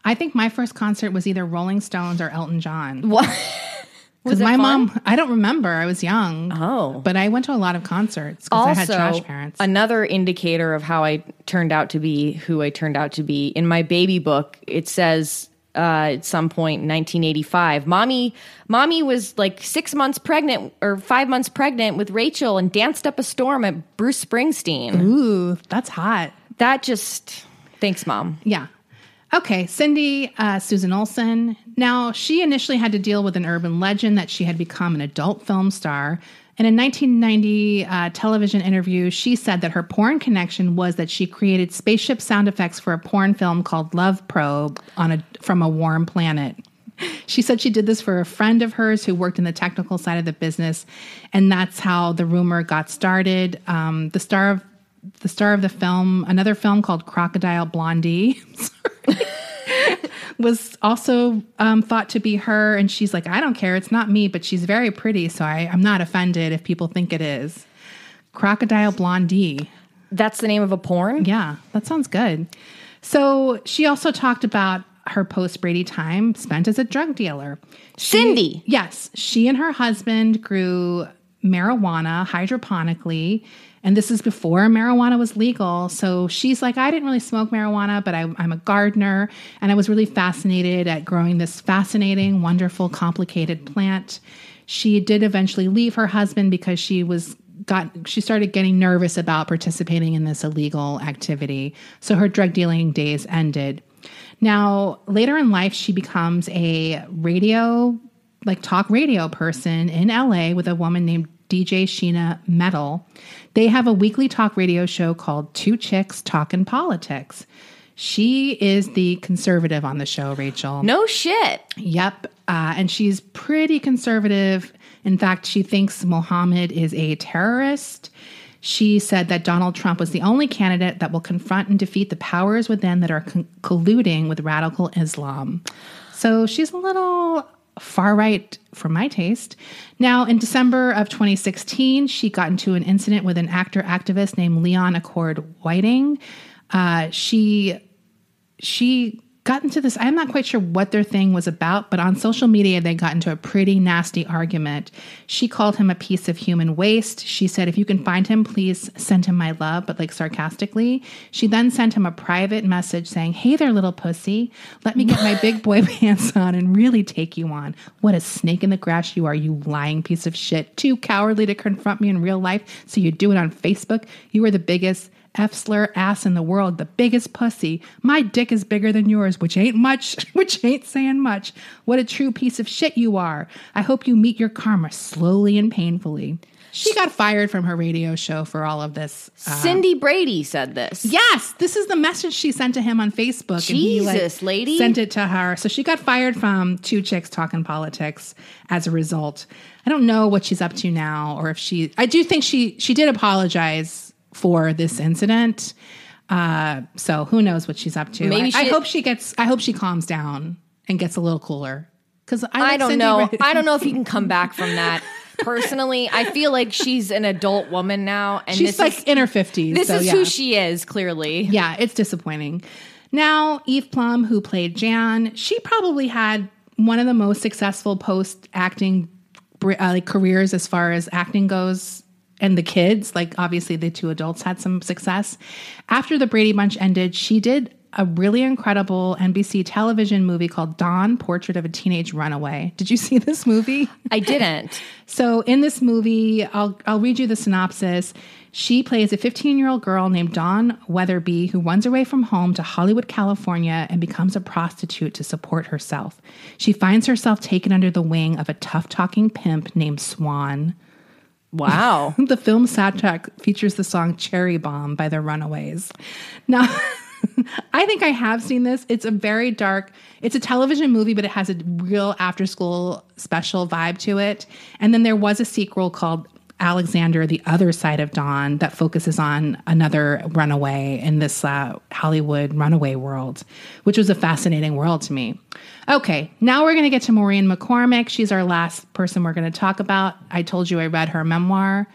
I think my first concert was either Rolling Stones or Elton John. What? Because my fun? mom, I don't remember. I was young. Oh. But I went to a lot of concerts because I had trash parents. another indicator of how I turned out to be who I turned out to be. In my baby book, it says uh, at some point in 1985, mommy, mommy was like six months pregnant or five months pregnant with Rachel and danced up a storm at Bruce Springsteen. Ooh, that's hot. That just thanks, mom. Yeah. Okay, Cindy, uh, Susan Olson. Now, she initially had to deal with an urban legend that she had become an adult film star. In 1990 uh, television interview, she said that her porn connection was that she created spaceship sound effects for a porn film called Love Probe on a from a warm planet. She said she did this for a friend of hers who worked in the technical side of the business, and that's how the rumor got started. Um, the star of the star of the film, another film called Crocodile Blondie, sorry, was also um, thought to be her. And she's like, I don't care, it's not me, but she's very pretty, so I, I'm not offended if people think it is. Crocodile Blondie. That's the name of a porn. Yeah, that sounds good. So she also talked about her post Brady time spent as a drug dealer. She- Cindy. Yes. She and her husband grew marijuana hydroponically. And this is before marijuana was legal. So she's like, I didn't really smoke marijuana, but I, I'm a gardener. And I was really fascinated at growing this fascinating, wonderful, complicated plant. She did eventually leave her husband because she was got she started getting nervous about participating in this illegal activity. So her drug dealing days ended. Now, later in life, she becomes a radio, like talk radio person in LA with a woman named DJ Sheena Metal. They have a weekly talk radio show called Two Chicks Talkin' Politics. She is the conservative on the show, Rachel. No shit. Yep. Uh, and she's pretty conservative. In fact, she thinks Mohammed is a terrorist. She said that Donald Trump was the only candidate that will confront and defeat the powers within that are con- colluding with radical Islam. So she's a little far right for my taste. Now, in December of 2016, she got into an incident with an actor activist named Leon Acord Whiting. Uh, she she got into this. I'm not quite sure what their thing was about, but on social media, they got into a pretty nasty argument. She called him a piece of human waste. She said, if you can find him, please send him my love, but like sarcastically. She then sent him a private message saying, Hey there, little pussy. Let me get my big boy pants on and really take you on. What a snake in the grass you are, you lying piece of shit. Too cowardly to confront me in real life, so you do it on Facebook. You are the biggest F slur ass in the world, the biggest pussy. My dick is bigger than yours, which ain't much, which ain't saying much. What a true piece of shit you are. I hope you meet your karma slowly and painfully. She got fired from her radio show for all of this. Uh, Cindy Brady said this. yes, this is the message she sent to him on Facebook. and he, like, Jesus, lady. Sent it to her. So she got fired from Two Chicks Talking Politics as a result. I don't know what she's up to now or if she, I do think she, she did apologize for this incident. Uh, so who knows what she's up to? Maybe I, I hope she gets. I hope she calms down and gets a little cooler. Because I, I don't Cindy know. I don't know if you can come back from that. Personally, I feel like she's an adult woman now, and She's like is, in her fifties. this so is yeah. who she is. Clearly, Yeah, it's disappointing. Now, Eve Plumb, who played Jan, she probably had one of the most successful post acting uh, like careers as far as acting goes. And the kids, like obviously the two adults had some success. After the Brady Bunch ended, she did a really incredible NBC television movie called Dawn Portrait of a Teenage Runaway. Did you see this movie? I didn't. So in this movie, I'll I'll read you the synopsis. She plays a 15-year-old girl named Dawn Weatherby who runs away from home to Hollywood, California and becomes a prostitute to support herself. She finds herself taken under the wing of a tough-talking pimp named Swan. Wow. The film soundtrack features the song Cherry Bomb by the Runaways. Now, I think I have seen this. It's a very dark, it's a television movie, but it has a real after school special vibe to it. And then there was a sequel called Alexander, the other side of Dawn, that focuses on another runaway in this uh, Hollywood runaway world, which was a fascinating world to me. Okay, now we're going to get to Maureen McCormick. She's our last person we're going to talk about. I told you I read her memoir.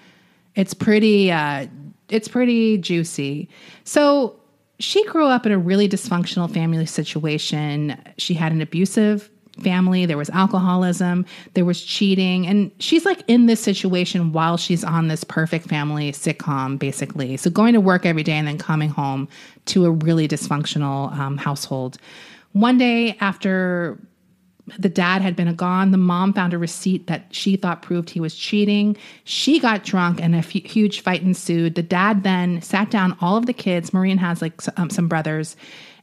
It's pretty, uh, it's pretty juicy. So she grew up in a really dysfunctional family situation. She had an abusive family, there was alcoholism, there was cheating, and she's like in this situation while she's on this perfect family sitcom, basically. So going to work every day and then coming home to a really dysfunctional um, household. One day after the dad had been gone. The mom found a receipt that she thought proved he was cheating. She got drunk and a f- huge fight ensued. The dad then sat down all of the kids. Maureen has like um, some brothers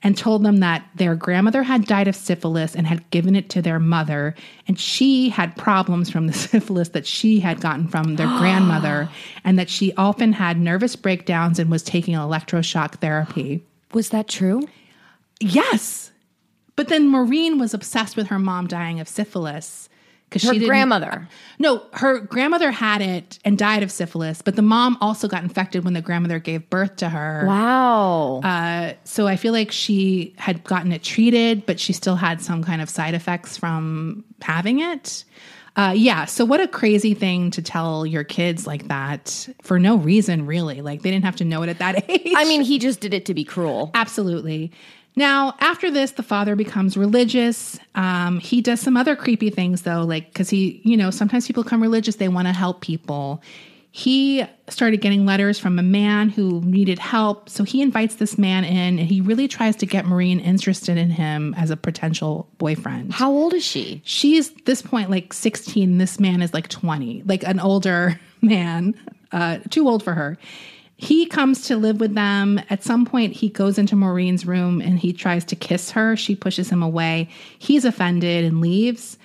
and told them that their grandmother had died of syphilis and had given it to their mother. And she had problems from the syphilis that she had gotten from their grandmother, and that she often had nervous breakdowns and was taking electroshock therapy. Was that true? Yes. But then Maureen was obsessed with her mom dying of syphilis because Her she grandmother. No, her grandmother had it and died of syphilis, but the mom also got infected when the grandmother gave birth to her. Wow. Uh, so I feel like she had gotten it treated, but she still had some kind of side effects from having it. Uh, yeah. So what a crazy thing to tell your kids like that for no reason, really. Like they didn't have to know it at that age. I mean, he just did it to be cruel. Absolutely. Now, after this, the father becomes religious. Um, he does some other creepy things, though, like because he, you know, sometimes people become religious, they want to help people. He started getting letters from a man who needed help. So he invites this man in and he really tries to get Maureen interested in him as a potential boyfriend. How old is she? She's this point like 16. This man is like 20, like an older man, uh, too old for her. He comes to live with them. At some point, he goes into Maureen's room and he tries to kiss her. She pushes him away. He's offended and leaves.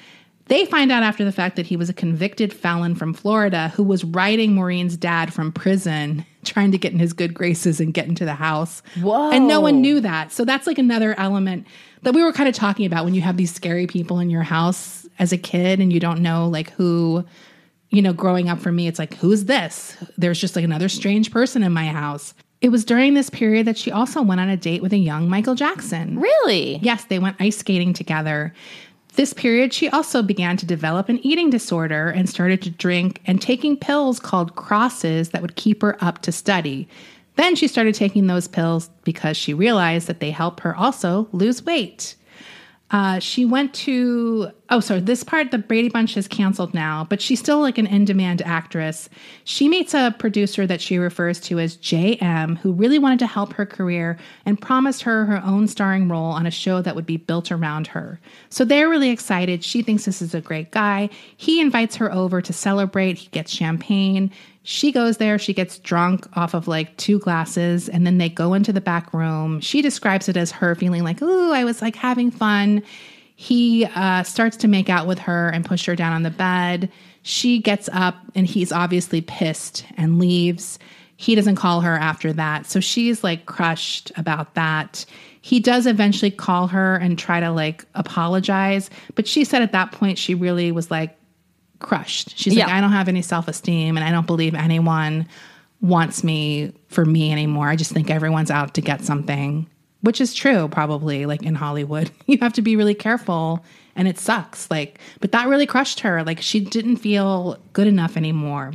They find out after the fact that he was a convicted felon from Florida who was writing Maureen's dad from prison, trying to get in his good graces and get into the house. Whoa. And no one knew that. So that's like another element that we were kind of talking about when you have these scary people in your house as a kid and you don't know like who, you know, growing up for me, it's like, who's this? There's just like another strange person in my house. It was during this period that she also went on a date with a young Michael Jackson. Really? Yes, they went ice skating together. This period, she also began to develop an eating disorder and started to drink and taking pills called crosses that would keep her up to study. Then she started taking those pills because she realized that they help her also lose weight. Uh, she went to oh sorry this part the brady bunch is canceled now but she's still like an in-demand actress. She meets a producer that she refers to as jm who really wanted to help her career and promised her her own starring role on a show that would be built around her. So they're really excited. She thinks this is a great guy. He invites her over to celebrate. He gets champagne she goes there, she gets drunk off of like two glasses, and then they go into the back room. She describes it as her feeling like, ooh, I was like having fun. He uh, starts to make out with her and push her down on the bed. She gets up, and he's obviously pissed and leaves. He doesn't call her after that. So she's like crushed about that. He does eventually call her and try to like apologize. But she said at that point, she really was like, crushed. She's like, I don't have any self esteem and I don't believe anyone wants me for me anymore. I just think everyone's out to get something, which is true, probably, like in Hollywood. You have to be really careful and it sucks. Like, but that really crushed her. Like, she didn't feel good enough anymore.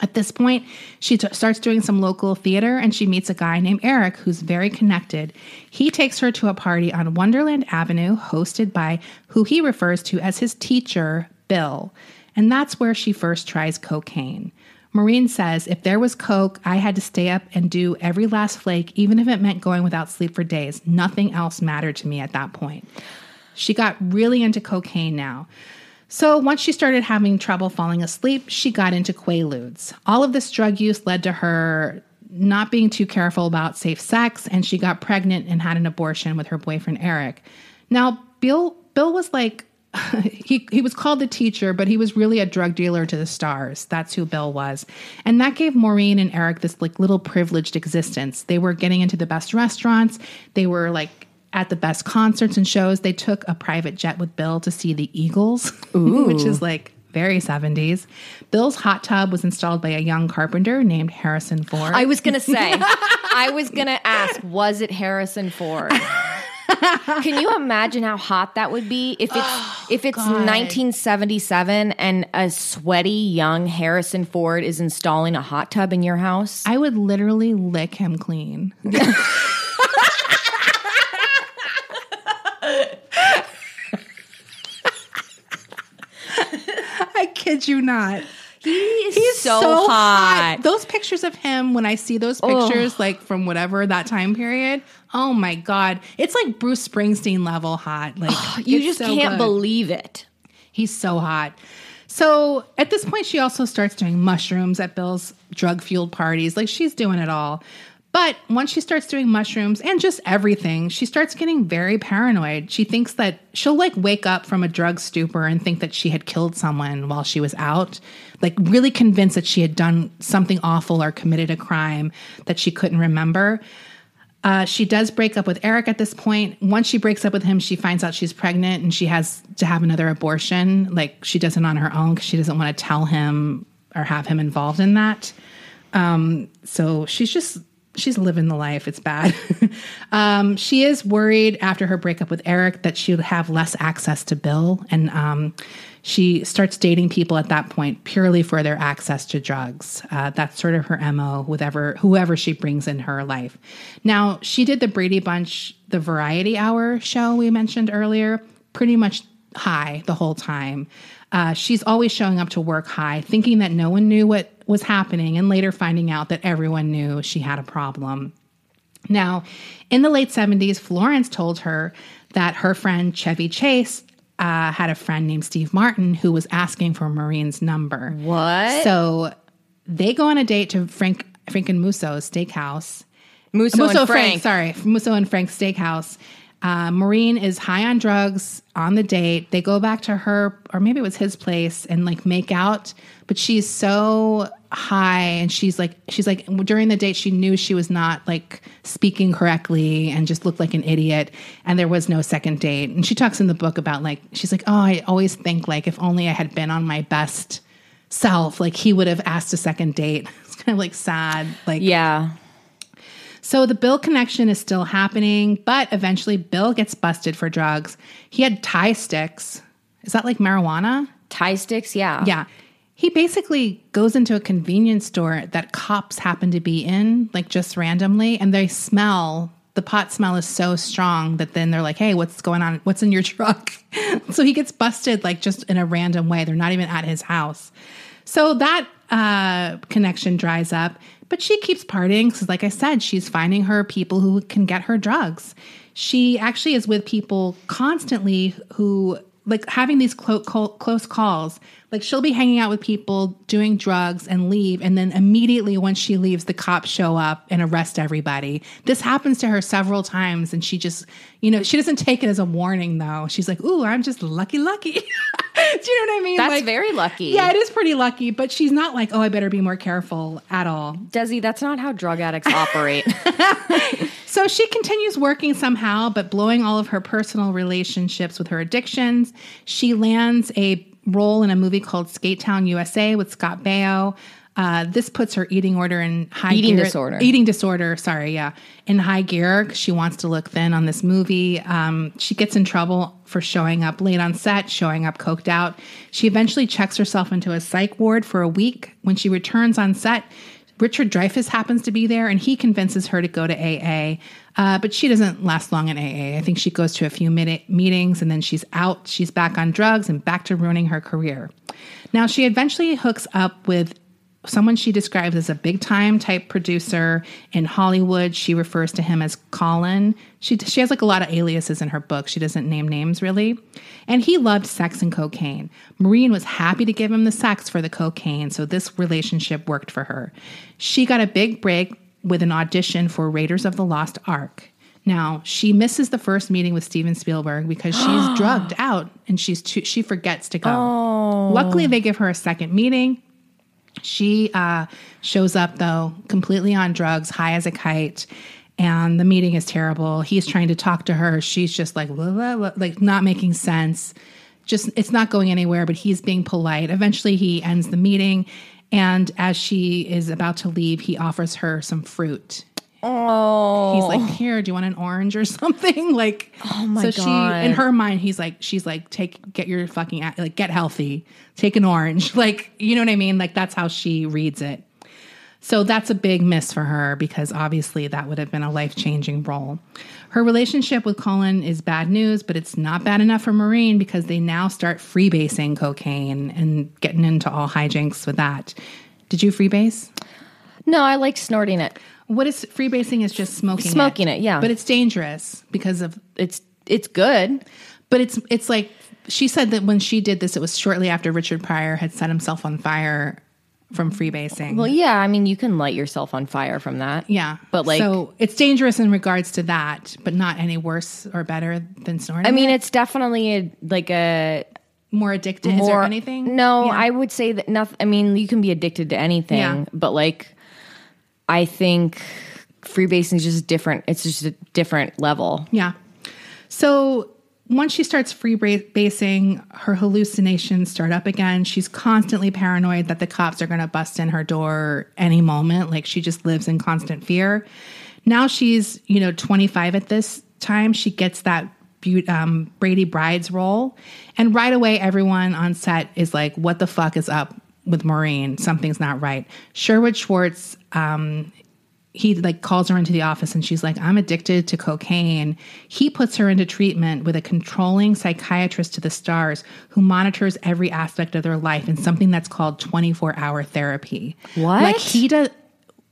At this point, she t- starts doing some local theater and she meets a guy named Eric who's very connected. He takes her to a party on Wonderland Avenue hosted by who he refers to as his teacher, Bill. And that's where she first tries cocaine. Maureen says, if there was coke, I had to stay up and do every last flake, even if it meant going without sleep for days. Nothing else mattered to me at that point. She got really into cocaine now. So once she started having trouble falling asleep, she got into Quaaludes. All of this drug use led to her not being too careful about safe sex, and she got pregnant and had an abortion with her boyfriend Eric. Now, Bill Bill was like he he was called the teacher, but he was really a drug dealer to the stars. That's who Bill was. And that gave Maureen and Eric this like little privileged existence. They were getting into the best restaurants. They were like at the best concerts and shows. They took a private jet with Bill to see the Eagles, which is like very 70s. Bill's hot tub was installed by a young carpenter named Harrison Ford. I was gonna say. I was gonna ask, was it Harrison Ford? Can you imagine how hot that would be if it's oh, if it's 1977 and a sweaty young Harrison Ford is installing a hot tub in your house? I would literally lick him clean. I kid you not. He is so, hot. Those pictures of him, when I see those pictures, like from whatever that time period, oh my god, it's like Bruce Springsteen level hot. Like You just so can't good. believe it. He's so hot. So at this point, she also starts doing mushrooms at Bill's drug fueled parties. Like she's doing it all. But once she starts doing mushrooms and just everything, she starts getting very paranoid. She thinks that she'll like wake up from a drug stupor and think that she had killed someone while she was out, like really convinced that she had done something awful or committed a crime that she couldn't remember. Uh, she does break up with Eric at this point. Once she breaks up with him, she finds out she's pregnant and she has to have another abortion. Like she does it on her own because she doesn't want to tell him or have him involved in that. Um, so she's just she's living the life. It's bad. um, she is worried after her breakup with Eric that she would have less access to Bill, and um, she starts dating people at that point purely for their access to drugs. Uh, that's sort of her mo with ever whoever she brings in her life. Now she did the Brady Bunch, the Variety Hour show we mentioned earlier, pretty much high the whole time. Uh, she's always showing up to work high, thinking that no one knew what was happening, and later finding out that everyone knew she had a problem. Now, in the late 70s, Florence told her that her friend Chevy Chase uh, had a friend named Steve Martin who was asking for Maureen's number. What? So they go on a date to Frank Frank and Musso's steakhouse. Musso, Musso and Frank. sorry, Musso and Frank's Steakhouse. Uh, Maureen is high on drugs on the date. They go back to her, or maybe it was his place, and like make out. But she's so high, and she's like, she's like, during the date, she knew she was not like speaking correctly and just looked like an idiot. And there was no second date. And she talks in the book about like, she's like, oh, I always think like if only I had been on my best self, like he would have asked a second date. It's kind of like sad. Like, Yeah. So the Bill connection is still happening, but eventually Bill gets busted for drugs. He had Thai sticks. Is that like marijuana? Thai sticks, yeah. Yeah. He basically goes into a convenience store that cops happen to be in, like just randomly, and they smell the pot smell is so strong that then they're like, hey, what's going on? What's in your truck? so he gets busted like just in a random way. They're not even at his house. So that uh, connection dries up, but she keeps partying because, like I said, she's finding her people who can get her drugs. She actually is with people constantly who like having these clo- clo- close calls. Like she'll be hanging out with people doing drugs and leave, and then immediately when she leaves, the cops show up and arrest everybody. This happens to her several times, and she just, you know, she doesn't take it as a warning though. She's like, "Ooh, I'm just lucky, lucky." Do you know what I mean? That's Like- very lucky. yeah, it is pretty lucky, but she's not like, oh, I better be more careful at all. Desi, that's not how drug addicts operate. So she continues working somehow, but blowing all of her personal relationships with her addictions. She lands a role in a movie called Skate Town USA with Scott Baio. Uh, this puts her eating order in high Eating gear. disorder. Eating disorder, sorry, yeah, in high gear. She wants to look thin on this movie. Um, she gets in trouble for showing up late on set, showing up coked out. She eventually checks herself into a psych ward for a week. When she returns on set, Richard Dreyfuss happens to be there and he convinces her to go to AA. Uh, but she doesn't last long in AA. I think she goes to a few minute meetings and then she's out. She's back on drugs and back to ruining her career. Now, she eventually hooks up with someone she describes as a big time type producer in Hollywood. She refers to him as Colin. She, she has like a lot of aliases in her book. She doesn't name names really. And he loved sex and cocaine. Maureen was happy to give him the sex for the cocaine, so this relationship worked for her. She got a big break with an audition for Raiders of the Lost Ark. Now, she misses the first meeting with Steven Spielberg because she's drugged out and she's too, she forgets to go. Oh. Luckily, they give her a second meeting. She uh, shows up though, completely on drugs, high as a kite, and the meeting is terrible. He's trying to talk to her. She's just like, blah, blah, blah, like not making sense. Just it's not going anywhere. But he's being polite. Eventually, he ends the meeting, and as she is about to leave, he offers her some fruit. Oh. He's like, oh. "Here, do you want an orange or something?" Like, oh my so she, God. in her mind, he's like, she's like, "Take, get your fucking, like, get healthy, take an orange." Like, you know what I mean? Like, that's how she reads it. So that's a big miss for her because obviously that would have been a life changing role. Her relationship with Colin is bad news, but it's not bad enough for Maureen because they now start freebasing cocaine and getting into all hijinks with that. Did you freebase? no, I like snorting it. What is freebasing is just smoking it. Smoking it, yeah. But it's dangerous because of It's it's good. but it's it's like she said that when she did this it was shortly after Richard Pryor had set himself on fire from freebasing. Well, yeah, I mean, you can light yourself on fire from that. yeah. But like So it's dangerous in regards to that, but not any worse or better than snorting. I mean, it. it's definitely a, like a more addicted. is there anything? No, Yeah. I would say that nothing. I mean, you can be addicted to anything, Yeah. but like, I think freebasing is just different. It's just a different level. Yeah. So once she starts free bra- basing, her hallucinations start up again. She's constantly paranoid that the cops are going to bust in her door any moment. Like she just lives in constant fear. Now she's, you know, 25 at this time. She gets that um, Brady Brides role. And right away, everyone on set is like, what the fuck is up with Maureen? Something's not right. Sherwood Schwartz um, he like calls her into the office and she's like i'm addicted to cocaine he puts her into treatment with a controlling psychiatrist to the stars who monitors every aspect of their life in something that's called 24 hour therapy What? like he does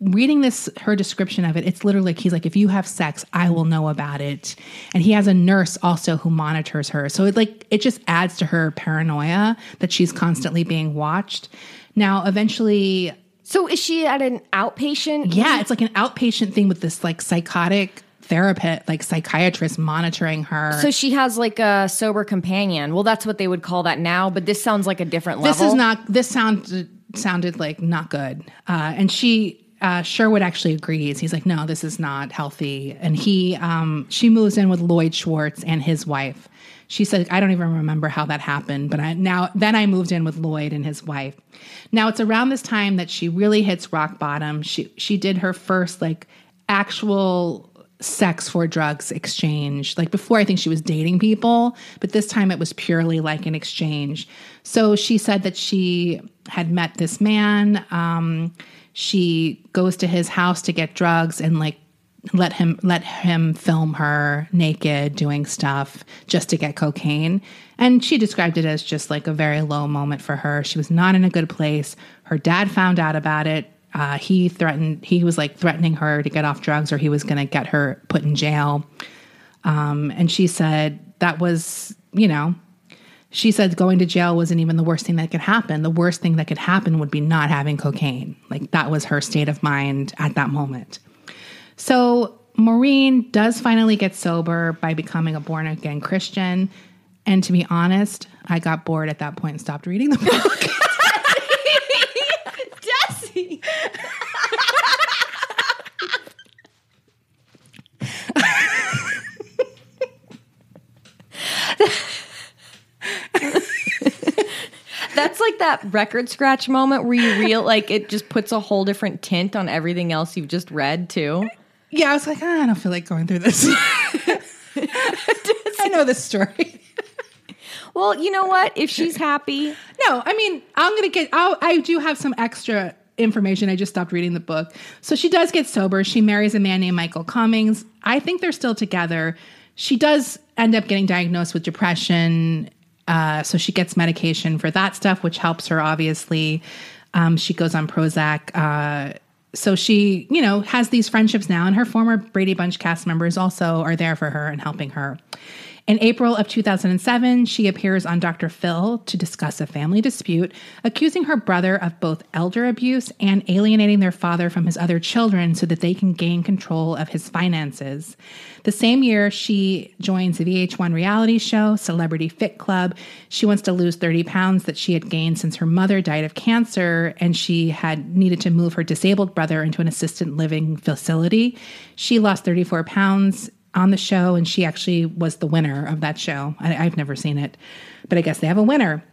reading this her description of it it's literally like he's like if you have sex i will know about it and he has a nurse also who monitors her so it like it just adds to her paranoia that she's constantly being watched now eventually So is she at an outpatient? yeah, it's like an outpatient thing with this like psychotic therapist, like psychiatrist monitoring her. So she has like a sober companion. Well, that's what they would call that now, but this sounds like a different level. this is not this sounded sounded like not good uh, and she uh, sherwood actually agrees he's like no this is not healthy and he um, she moves in with lloyd schwartz and his wife she said i don't even remember how that happened but I, now then i moved in with lloyd and his wife now it's around this time that she really hits rock bottom she she did her first like actual sex for drugs exchange. Like before, I think she was dating people, but this time it was purely like an exchange. So she said that she had met this man. Um, she goes to his house to get drugs and like let him let him film her naked doing stuff just to get cocaine. And she described it as just like a very low moment for her. She was not in a good place. Her dad found out about it. Uh, he threatened he was like threatening her to get off drugs or he was going to get her put in jail. Um, and she said that was you know she said going to jail wasn't even the worst thing that could happen the worst thing that could happen would be not having cocaine like that was her state of mind at that moment so Maureen does finally get sober by becoming a born again Christian. And to be honest, I got bored at that point and stopped reading the book. That's like that record scratch moment where you real like it just puts a whole different tint on everything else you've just read too. yeah, I was like, "Ah, I don't feel like going through this. I know this story. Well, you know what? If she's happy, No, I mean, I'm gonna get. I'll, I do have some extra information. I just stopped reading the book. So she does get sober. She marries a man named Michael Cummings. I think they're still together. She does end up getting diagnosed with depression. Uh, so she gets medication for that stuff, which helps her. Obviously, um, she goes on Prozac. Uh, so she, you know, has these friendships now, and her former Brady Bunch cast members also are there for her and helping her. In April of 2007, she appears on Dr. Phil to discuss a family dispute, accusing her brother of both elder abuse and alienating their father from his other children so that they can gain control of his finances. The same year, she joins the VH1 reality show, Celebrity Fit Club. She wants to lose 30 pounds that she had gained since her mother died of cancer, and she had needed to move her disabled brother into an assisted living facility. She lost 34 pounds on the show, and she actually was the winner of that show. I, I've never seen it, but I guess they have a winner.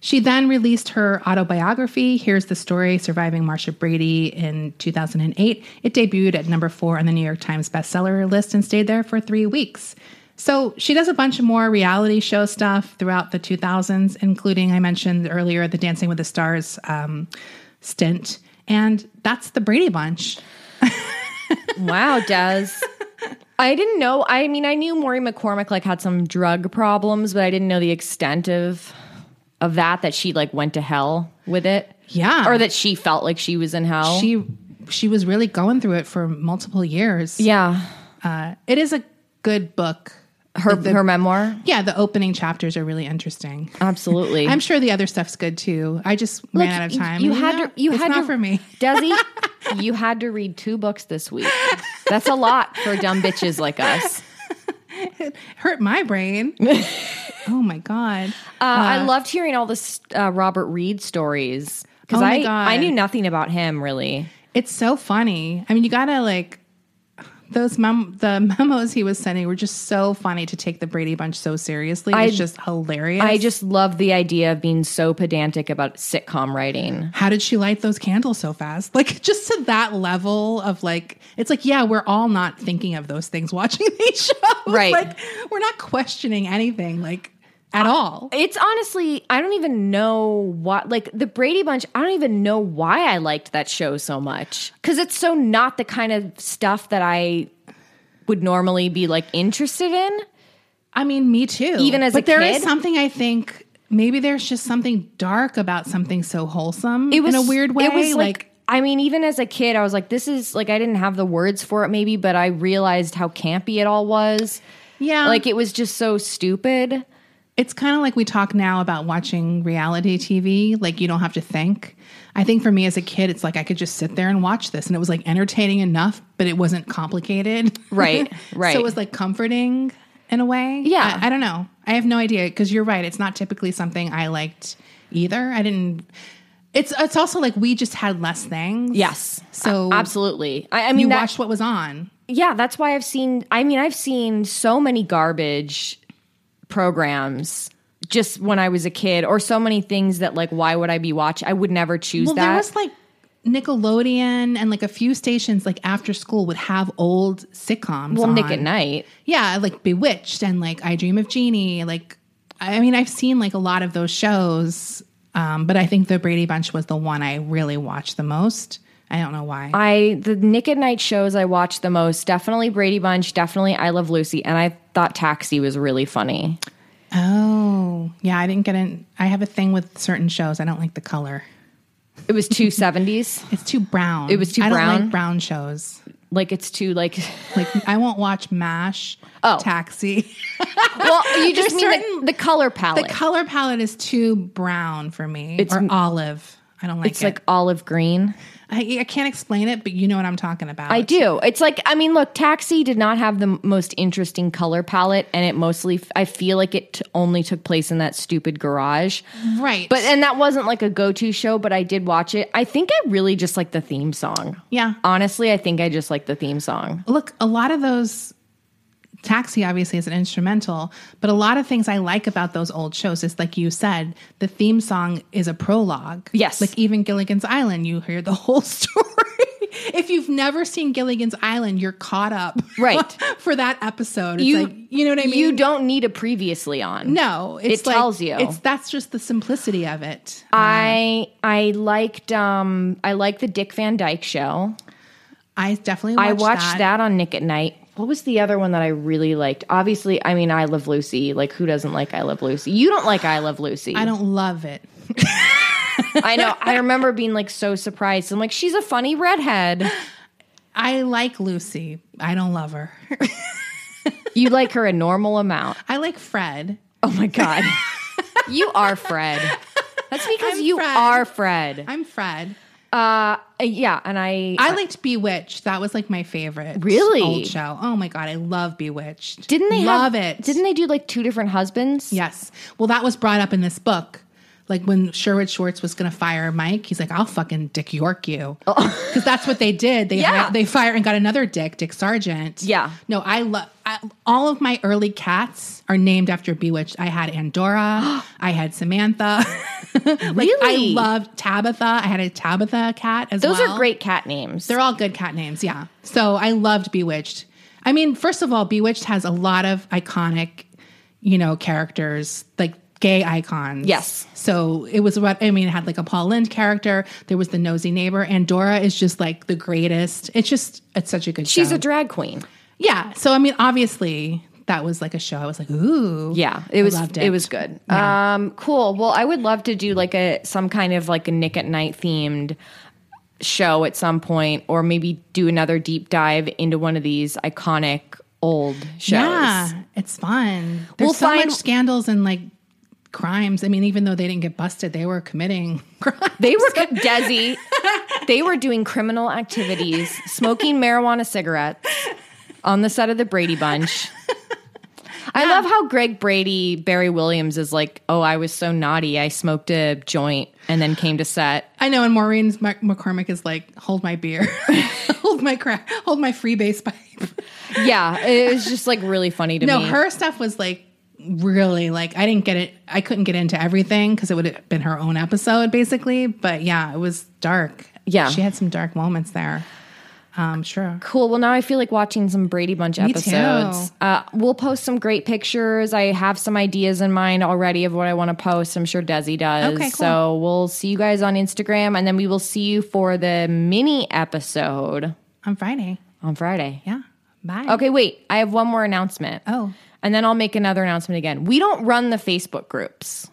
She then released her autobiography, Here's the Story Surviving Marcia Brady, in 2008. It debuted at number four on the New York Times bestseller list and stayed there for three weeks. So she does a bunch of more reality show stuff throughout the 2000s, including, I mentioned earlier, the Dancing with the Stars um, stint. And that's the Brady Bunch. wow, Des. I didn't know. I mean, I knew Maury McCormick like had some drug problems, but I didn't know the extent of of that. That she like went to hell with it. Yeah. or that she felt like she was in hell. She she was really going through it for multiple years. yeah, Uh, it is a good book. Her her memoir. Yeah, the opening chapters are really interesting. Absolutely. I'm sure the other stuff's good too. I just ran out of time. You And, had know, to. You it's had not to, for me. Desi. you had to read two books this week. That's a lot for dumb bitches like us. It Hurt my brain. oh my god. Uh, I loved hearing all this uh, Robert Reed stories because Oh I God. I knew nothing about him really. It's so funny. I mean, you gotta like those mem- the memos he was sending were just so funny to take the Brady Bunch so seriously. I- It's just hilarious. I just love the idea of being so pedantic about sitcom writing. how did she light those candles so fast? Like just to that level of like, it's like, yeah, we're all not thinking of those things watching these shows. Right. Like we're not questioning anything like at uh, all. It's honestly, I don't even know what, like the Brady Bunch, I don't even know why I liked that show so much. Cause it's so not the kind of stuff that I would normally be like interested in. I mean, me too. Even as a kid. but a there is kid? something I think maybe there's just something dark about something so wholesome It was in a weird way. It was like, I mean, even as a kid, I was like, this is like, I didn't have the words for it maybe, but I realized how campy it all was. yeah, Like it was just so stupid. It's kind of like we talk now about watching reality TV. Like you don't have to think. I think for me as a kid, it's like I could just sit there and watch this, and it was like entertaining enough, but it wasn't complicated. Right, right. so it was like comforting in a way. Yeah. I, I don't know. I have no idea because you're right. It's not typically something I liked either. I didn't. It's it's also like we just had less things. Yes. So absolutely. I, I mean, you that- watched what was on. yeah, that's why I've seen. I mean, I've seen so many garbage programs just when I was a kid, or so many things that like, why would I be watching? I would never choose Well, that. there was like Nickelodeon and like a few stations like after school would have old sitcoms. well, Nick at Nite. Yeah, like Bewitched and like I Dream of Jeannie. Like, I mean, I've seen like a lot of those shows, um, but I think the Brady Bunch was the one I really watched the most. I don't know why. I the Nick at Nite shows I watched the most definitely Brady Bunch, definitely I Love Lucy, and I thought Taxi was really funny. oh, yeah, I didn't get in. I have a thing with certain shows. I don't like the color. It was two seventies, It's too brown. It was too I don't brown? like brown shows. like it's too like. Like I won't watch MASH, Oh. Taxi. Well, you just There's mean certain- the, the color palette. The color palette is too brown for me, It's- or olive. I don't like it. it's it. like olive green. I, I can't explain it, but you know what I'm talking about. I do. It's like I mean, look, Taxi did not have the most interesting color palette, and it mostly I feel like it t- only took place in that stupid garage. right? But and that wasn't like a go-to show, but I did watch it. I think I really just like the theme song. yeah, Honestly, I think I just like the theme song. look, a lot of those. Taxi obviously is an instrumental, but a lot of things I like about those old shows is like you said, the theme song is a prologue. Yes. like even Gilligan's Island, you hear the whole story. if you've never seen Gilligan's Island, you're caught up, Right. for that episode. It's You- like you know what I mean. You don't need a previously on. No, It like- tells you. It's that's just the simplicity of it. I I liked um I liked the Dick Van Dyke show. I definitely watched I watched that. on Nick at Nite. What was the other one that I really liked? Obviously, I mean I Love Lucy. Like who doesn't like I Love Lucy? You don't like I Love Lucy. I don't love it. I know. I remember being like so surprised. I'm like, she's a funny redhead. I like Lucy. I don't love her. You like her a normal amount. I like Fred. Oh my god. you are Fred. That's because I'm you Fred. are Fred. I'm Fred. Uh yeah, and I I liked Bewitched. That was like my favorite. Really? old show. Oh my god, I love Bewitched. didn't they love have, it? Didn't they do like two different husbands? Yes. Well, that was brought up in this book. Like when Sherwood Schwartz was going to fire Mike, he's like, "I'll fucking Dick York you," oh. because that's what they did. They Oh. Yeah. hi- they fired and got another Dick, Dick Sargent. Yeah. No, I love all of my early cats are named after Bewitched. I had Endora, I had Samantha. like I loved Tabitha. I had a Tabitha cat as Those well. are great cat names. They're all good cat names, yeah. So I loved Bewitched. I mean, first of all, Bewitched has a lot of iconic, you know, characters, like gay icons. Yes. So it was what I mean, it had like a Paul Lynde character. There was the nosy neighbor. Endora is just like the greatest. It's just it's such a good show. She's show. a drag queen. yeah. So I mean, obviously that was like a show. I was like, ooh. Yeah, it I was loved it. was good. Um cool. Well, I would love to do like a some kind of like a Nick at Nite themed show at some point or maybe do another deep dive into one of these iconic old shows. Yeah, it's fun. There's We'll so find- much scandals and like crimes. I mean, even though they didn't get busted, they were committing crimes. They were Desi. they were doing criminal activities, smoking marijuana cigarettes on the set of the Brady Bunch. I love how Greg Brady, Barry Williams is like, "Oh, I was so naughty. I smoked a joint and then came to set." I know, and Maureen McCormick is like, "Hold my beer, hold my crack, hold my freebase pipe." Yeah, it was just like really funny to no, me. No, her stuff was like really like I didn't get it. I couldn't get into everything because it would have been her own episode, basically. But yeah, it was dark. Yeah. she had some dark moments there. Um, sure. Cool. Well, now I feel like watching some Brady Bunch Me episodes. Uh, we'll post some great pictures. I have some ideas in mind already of what I want to post. I'm sure Desi does. Okay, cool. So we'll see you guys on Instagram, and then we will see you for the mini episode On Friday. on Friday. Yeah. Bye. Okay, wait. I have one more announcement. Oh. And then I'll make another announcement again. We don't run the Facebook groups.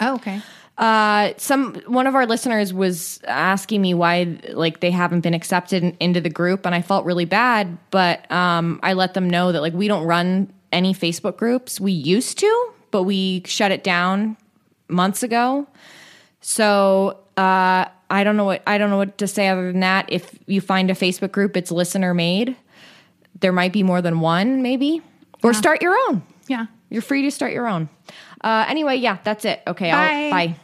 Oh, okay. Uh, some one of our listeners was asking me why like they haven't been accepted in- into the group, and I felt really bad. But um, I let them know that like we don't run any Facebook groups. We used to, but we shut it down months ago. So uh, I don't know what I don't know what to say other than that. If you find a Facebook group, it's listener made. There might be more than one, maybe, or start your own. Yeah. You're free to start your own. Uh, anyway, yeah, that's it. Okay, I'll, Bye. bye.